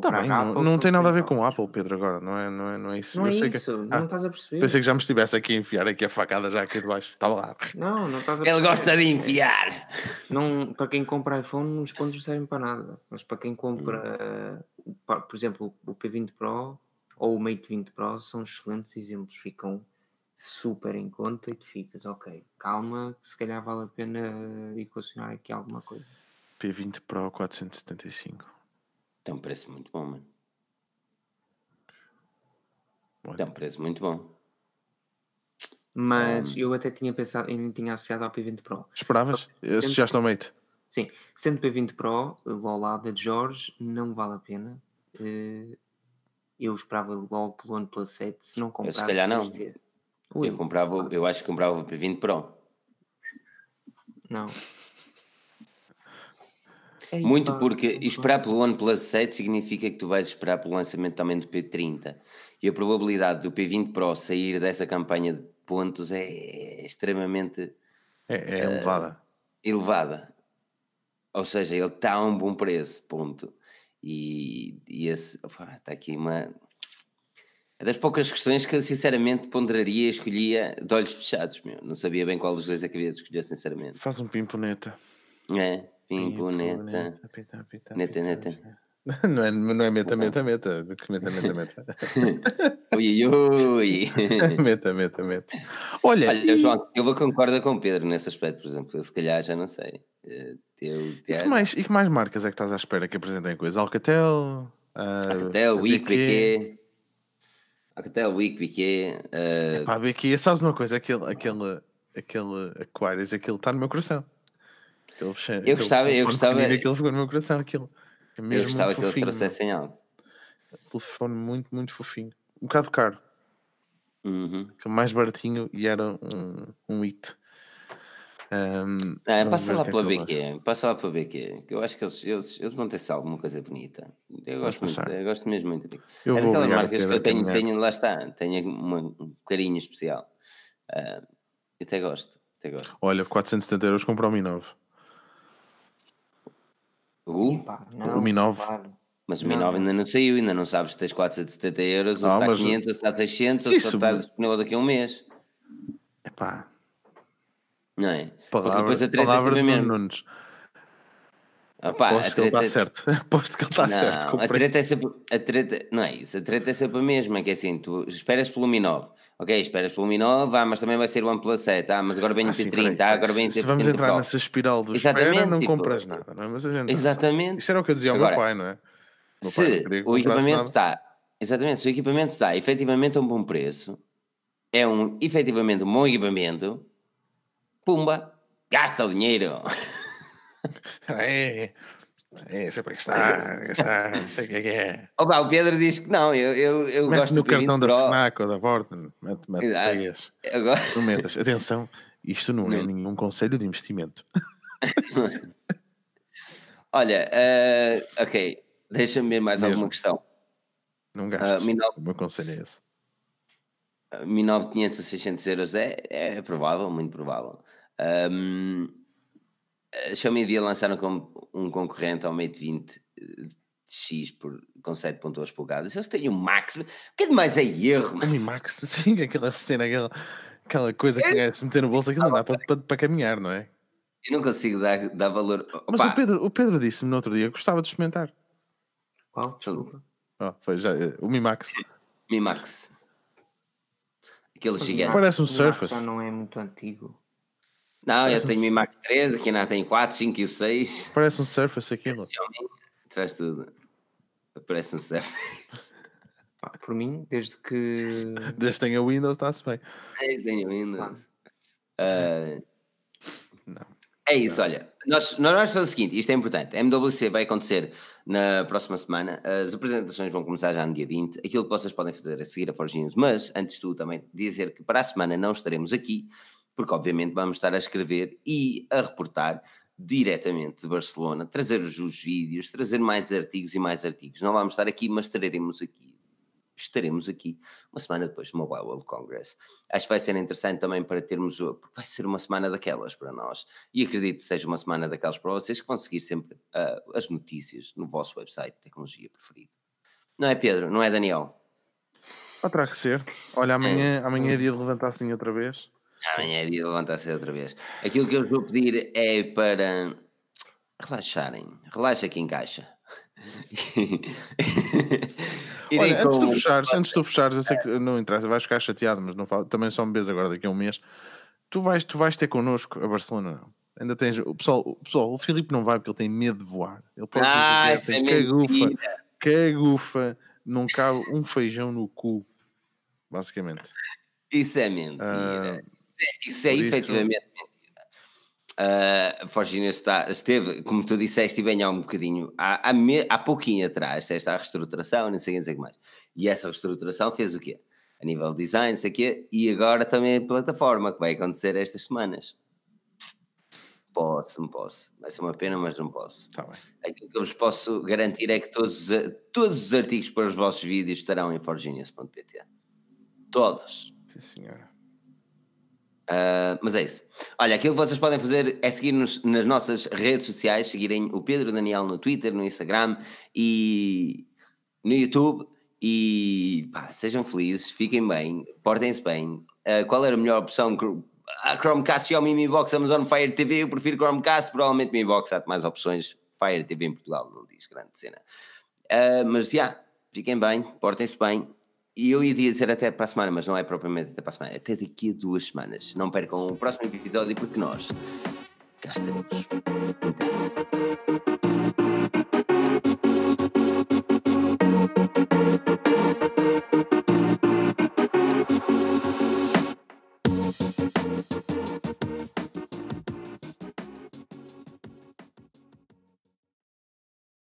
[SPEAKER 2] Tá bem, não,
[SPEAKER 3] Apple
[SPEAKER 2] não tem nada a ver
[SPEAKER 3] 100
[SPEAKER 2] com. Apple, Pedro, agora, não é, não é, não é isso.
[SPEAKER 3] Não
[SPEAKER 2] eu
[SPEAKER 3] é
[SPEAKER 2] sei
[SPEAKER 3] isso,
[SPEAKER 2] que, ah,
[SPEAKER 3] não estás a perceber.
[SPEAKER 2] pensei que já me estivesse aqui a enfiar aqui a facada já aqui de baixo. Estava lá.
[SPEAKER 3] Não, não estás a
[SPEAKER 1] Ele
[SPEAKER 3] perceber.
[SPEAKER 1] gosta de enfiar.
[SPEAKER 3] Não, para quem compra iPhone, os pontos não servem para nada. Mas para quem compra,
[SPEAKER 2] Hum.
[SPEAKER 3] por exemplo, o P20 Pro ou o Mate 20 Pro são excelentes exemplos. Ficam super em conta e tu ficas, ok, calma, que se calhar vale a pena equacionar aqui alguma coisa.
[SPEAKER 2] P20 Pro 475.
[SPEAKER 1] Tem um preço muito bom, mano.
[SPEAKER 2] Olha,
[SPEAKER 1] Tem um preço muito bom.
[SPEAKER 3] Mas eu até tinha pensado, eu nem tinha associado ao P20 Pro.
[SPEAKER 2] Esperavas? Associaste ao mate?
[SPEAKER 3] Sim, sendo P20 Pro, ao lado de Jorge, não vale a pena. Eh, Eu esperava logo pelo OnePlus 7, se não comprasse.
[SPEAKER 1] calhar não.
[SPEAKER 3] ias ter. Ui,
[SPEAKER 1] Eu, comprava, eu acho que comprava o P20 Pro.
[SPEAKER 3] Não.
[SPEAKER 1] Muito
[SPEAKER 3] Epá,
[SPEAKER 1] porque esperar pelo OnePlus 7 significa que tu vais esperar pelo lançamento também do P30. E a probabilidade do P20 Pro sair dessa campanha de pontos é extremamente
[SPEAKER 2] É, é elevada.
[SPEAKER 1] elevada. Ou seja, ele está a um bom preço, ponto. E, e esse, está aqui uma. É das poucas questões que eu sinceramente ponderaria e escolhia de olhos fechados, meu. Não sabia bem qual dos dois é que havia de escolher, sinceramente.
[SPEAKER 2] Faz um pimponeta.
[SPEAKER 1] É, pimponeta.
[SPEAKER 2] Pita, pita,
[SPEAKER 1] Neta,
[SPEAKER 2] pita.
[SPEAKER 1] neta.
[SPEAKER 2] Não é, não é meta, meta, meta. Do que meta, meta, meta. [LAUGHS]
[SPEAKER 1] Ui, ui. [LAUGHS]
[SPEAKER 2] meta, meta, meta. Olha,
[SPEAKER 1] Olha,
[SPEAKER 2] e-
[SPEAKER 1] João Silva concorda com o Pedro nesse aspecto, por exemplo. Eu, se calhar, já não sei. Eh, Teu,
[SPEAKER 2] e, que mais, e que mais marcas é que estás à espera que apresentem coisa? Alcatel? ah,
[SPEAKER 1] Até o
[SPEAKER 2] a
[SPEAKER 1] Wick,
[SPEAKER 2] BQ?
[SPEAKER 1] O Wick, BQ. eh,
[SPEAKER 2] Pá, BQ, sabes uma coisa? Aquele, aquele, aquele Aquarius, aquele está no meu coração. Aquele, aquele
[SPEAKER 1] gostava- eu gostava-
[SPEAKER 2] Aquele ficou no meu coração. Aquilo. É
[SPEAKER 1] eu
[SPEAKER 2] mesmo
[SPEAKER 1] gostava
[SPEAKER 2] muito
[SPEAKER 1] que
[SPEAKER 2] fofinho.
[SPEAKER 1] trouxessem algo.
[SPEAKER 2] Telefone muito, muito fofinho. Um bocado caro.
[SPEAKER 1] Uhum.
[SPEAKER 2] que é mais baratinho e era um, um hit. Vamos
[SPEAKER 1] passa lá
[SPEAKER 2] o é
[SPEAKER 1] para
[SPEAKER 2] ele
[SPEAKER 1] BQ, passa lá para BQ, que eu acho que eles, eles, eles vão ter só alguma coisa bonita. Eu gosto, muito, eu gosto mesmo muito. de-
[SPEAKER 2] Eu
[SPEAKER 1] é daquelas marcas que eu tenho, tenho, lá está, tenho uma- um carinho especial. Ah, eu até gosto, até gosto.
[SPEAKER 2] Olha, 470 euros comprou o Mi 9.
[SPEAKER 1] Uh,
[SPEAKER 3] Pá,
[SPEAKER 2] O Mi 9.
[SPEAKER 3] claro.
[SPEAKER 1] mas o Mi 9
[SPEAKER 3] não.
[SPEAKER 1] ainda não saiu, ainda não sabes se tens 470 euros, ou se está
[SPEAKER 2] mas-
[SPEAKER 1] 500, ou se está 600, ou se
[SPEAKER 2] Isso,
[SPEAKER 1] está disponível daqui a um mês.
[SPEAKER 2] Epá,
[SPEAKER 1] Não é? Porque
[SPEAKER 2] palavra,
[SPEAKER 1] depois a treta é
[SPEAKER 2] palavra de Nuno
[SPEAKER 1] mesma.
[SPEAKER 2] Nunes.
[SPEAKER 1] Ah, pá, a [LAUGHS]
[SPEAKER 2] Aposto que ele está
[SPEAKER 1] é-
[SPEAKER 2] certo. Aposto que ele está certo. O
[SPEAKER 1] a treta é sempre. A treta, não é isso, a treta é sempre a mesma, que é assim, tu esperas pelo Mi 9, ok, esperas pelo Mi 9, ah, mas também vai ser o OnePlus 7, ah, mas agora vem o
[SPEAKER 2] Ah, sim,
[SPEAKER 1] T30,
[SPEAKER 2] peraí,
[SPEAKER 1] ah, agora vem o
[SPEAKER 2] se,
[SPEAKER 1] T30
[SPEAKER 2] se vamos entrar nessa espiral do espera, não
[SPEAKER 1] tipo,
[SPEAKER 2] compras nada, não é? Mas a gente
[SPEAKER 1] Exatamente.
[SPEAKER 2] Isto era o que eu dizia ao meu pai, não é?
[SPEAKER 1] Se o equipamento está, exatamente, se o equipamento está efetivamente a um bom preço, é um efetivamente um bom equipamento, pumba, gasta o dinheiro. [LAUGHS]
[SPEAKER 2] É, é, sempre que está, gastar, não sei o que é que é. [LAUGHS]
[SPEAKER 1] Opa, o Pedro diz que não, eu, eu, eu
[SPEAKER 2] Mete
[SPEAKER 1] gosto
[SPEAKER 2] no
[SPEAKER 1] do T20
[SPEAKER 2] cartão da
[SPEAKER 1] Pro.
[SPEAKER 2] FNAC ou da Vorten, mete, mete pegas.
[SPEAKER 1] Agora,
[SPEAKER 2] Não metas. Atenção, isto não é
[SPEAKER 1] Não.
[SPEAKER 2] nenhum conselho de investimento. [LAUGHS]
[SPEAKER 1] olha, eh, ok, deixa-me ver mais
[SPEAKER 2] Mesmo.
[SPEAKER 1] alguma questão.
[SPEAKER 2] Não gastes.
[SPEAKER 1] Ah, Mi
[SPEAKER 2] O meu conselho é esse.
[SPEAKER 1] 1900 a 600 euros é, é provável, muito provável. Um, a Xiaomi devia lançar um, um concorrente ao Mate 20 eh, X por, com 7.2 polegadas. Eles têm o Max. O que é demais é erro,
[SPEAKER 2] O
[SPEAKER 1] mano.
[SPEAKER 2] Mi Max, [LAUGHS] sim, aquela cena, aquela, aquela coisa que é se meter no bolso, aquilo não dá para, para, para caminhar, não é?
[SPEAKER 1] Eu não consigo dar, dar valor.
[SPEAKER 2] Mas
[SPEAKER 1] Opa,
[SPEAKER 2] o Pedro, o Pedro disse-me no outro dia que gostava de experimentar.
[SPEAKER 3] Qual? Desculpa.
[SPEAKER 2] Oh, foi já, eh, o Mi Max.
[SPEAKER 1] Mi Max. Aquele
[SPEAKER 3] Mas
[SPEAKER 1] gigante.
[SPEAKER 2] Parece um Surface.
[SPEAKER 3] Já não é muito antigo.
[SPEAKER 1] Não, eles
[SPEAKER 2] um
[SPEAKER 1] têm Mi Max 3, aqui não tem 4, 5 e o 6.
[SPEAKER 2] Parece um Surface aquilo.
[SPEAKER 1] Xiaomi traz tudo. Parece um Surface. [LAUGHS]
[SPEAKER 3] Pá, por mim, desde que. [LAUGHS]
[SPEAKER 2] Desde que tenha Windows, está-se bem.
[SPEAKER 1] É, tenho Windows. Ah,
[SPEAKER 2] Não.
[SPEAKER 1] É isso, olha. Nós, nós vamos fazer o seguinte: isto é importante. A MWC vai acontecer na próxima semana. As apresentações vão começar já no dia 20. Aquilo que vocês podem fazer é seguir a Forge News, mas antes de tudo, também dizer que para a semana não estaremos aqui, porque obviamente vamos estar a escrever e a reportar diretamente de Barcelona, trazer os, os vídeos, trazer mais artigos e mais artigos. Não vamos estar aqui, mas estaremos aqui. Estaremos aqui uma semana depois do Mobile World Congress. Acho que vai ser interessante também para termos, porque vai ser uma semana daquelas para nós. E acredito que seja uma semana daquelas para vocês que vão seguir sempre ah, as notícias no vosso website de tecnologia preferido. Não é Pedro? Não é Daniel?
[SPEAKER 2] Ah, terá que ser. Olha, amanhã, amanhã é dia de levantar assim outra vez.
[SPEAKER 1] Amanhã é dia de levantar-se outra vez. Aquilo que eu vos vou pedir é para relaxarem. Relaxa aqui em caixa. [LAUGHS] Irem
[SPEAKER 2] Olha, antes de fechares, antes de fechares, eu sei que não interessa, vais ficar chateado, mas não falo, também só me vês agora daqui a um mês. Tu vais, tu vais ter connosco a Barcelona, não? Ainda tens. O pessoal, o pessoal, o Filipe não vai porque ele tem medo de voar. Ele pode
[SPEAKER 1] Ah, isso é
[SPEAKER 2] cagufa, cagufa, não cabe um feijão no cu, basicamente.
[SPEAKER 1] Isso é mentira.
[SPEAKER 2] Ah,
[SPEAKER 1] isso é, isso é efetivamente mentira. Forginha está, esteve, como tu disseste, e bem há um bocadinho, há, há, me- há pouquinho atrás, esta reestruturação, não sei, o que mais. E essa reestruturação fez o quê? A nível de design, não sei o quê, e agora também a plataforma, que vai acontecer estas semanas. Posso, não posso. Vai ser uma pena, mas não posso.
[SPEAKER 2] Tá bem.
[SPEAKER 1] Aquilo que eu vos posso garantir é que todos, os- todos os artigos para os vossos vídeos estarão em forgenius.pt. Todos.
[SPEAKER 2] Sim, senhora.
[SPEAKER 1] Uh, mas é isso. Olha, aquilo que vocês podem fazer é seguir-nos nas nossas redes sociais, seguirem o Pedro Daniel no Twitter, no Instagram e no YouTube. E pá, sejam felizes, fiquem bem, portem-se bem. Uh, qual era a melhor opção? A Chromecast, Xiaomi, Mi Box, Amazon Fire TV. Eu prefiro Chromecast, provavelmente Mi Box há mais opções. Fire TV em Portugal não diz grande cena. Uh, mas já, yeah, fiquem bem, portem-se bem e eu ia dizer até para a semana, mas não é propriamente até para a semana, até daqui a duas semanas. Não percam o próximo episódio porque nós cá estaremos. Então.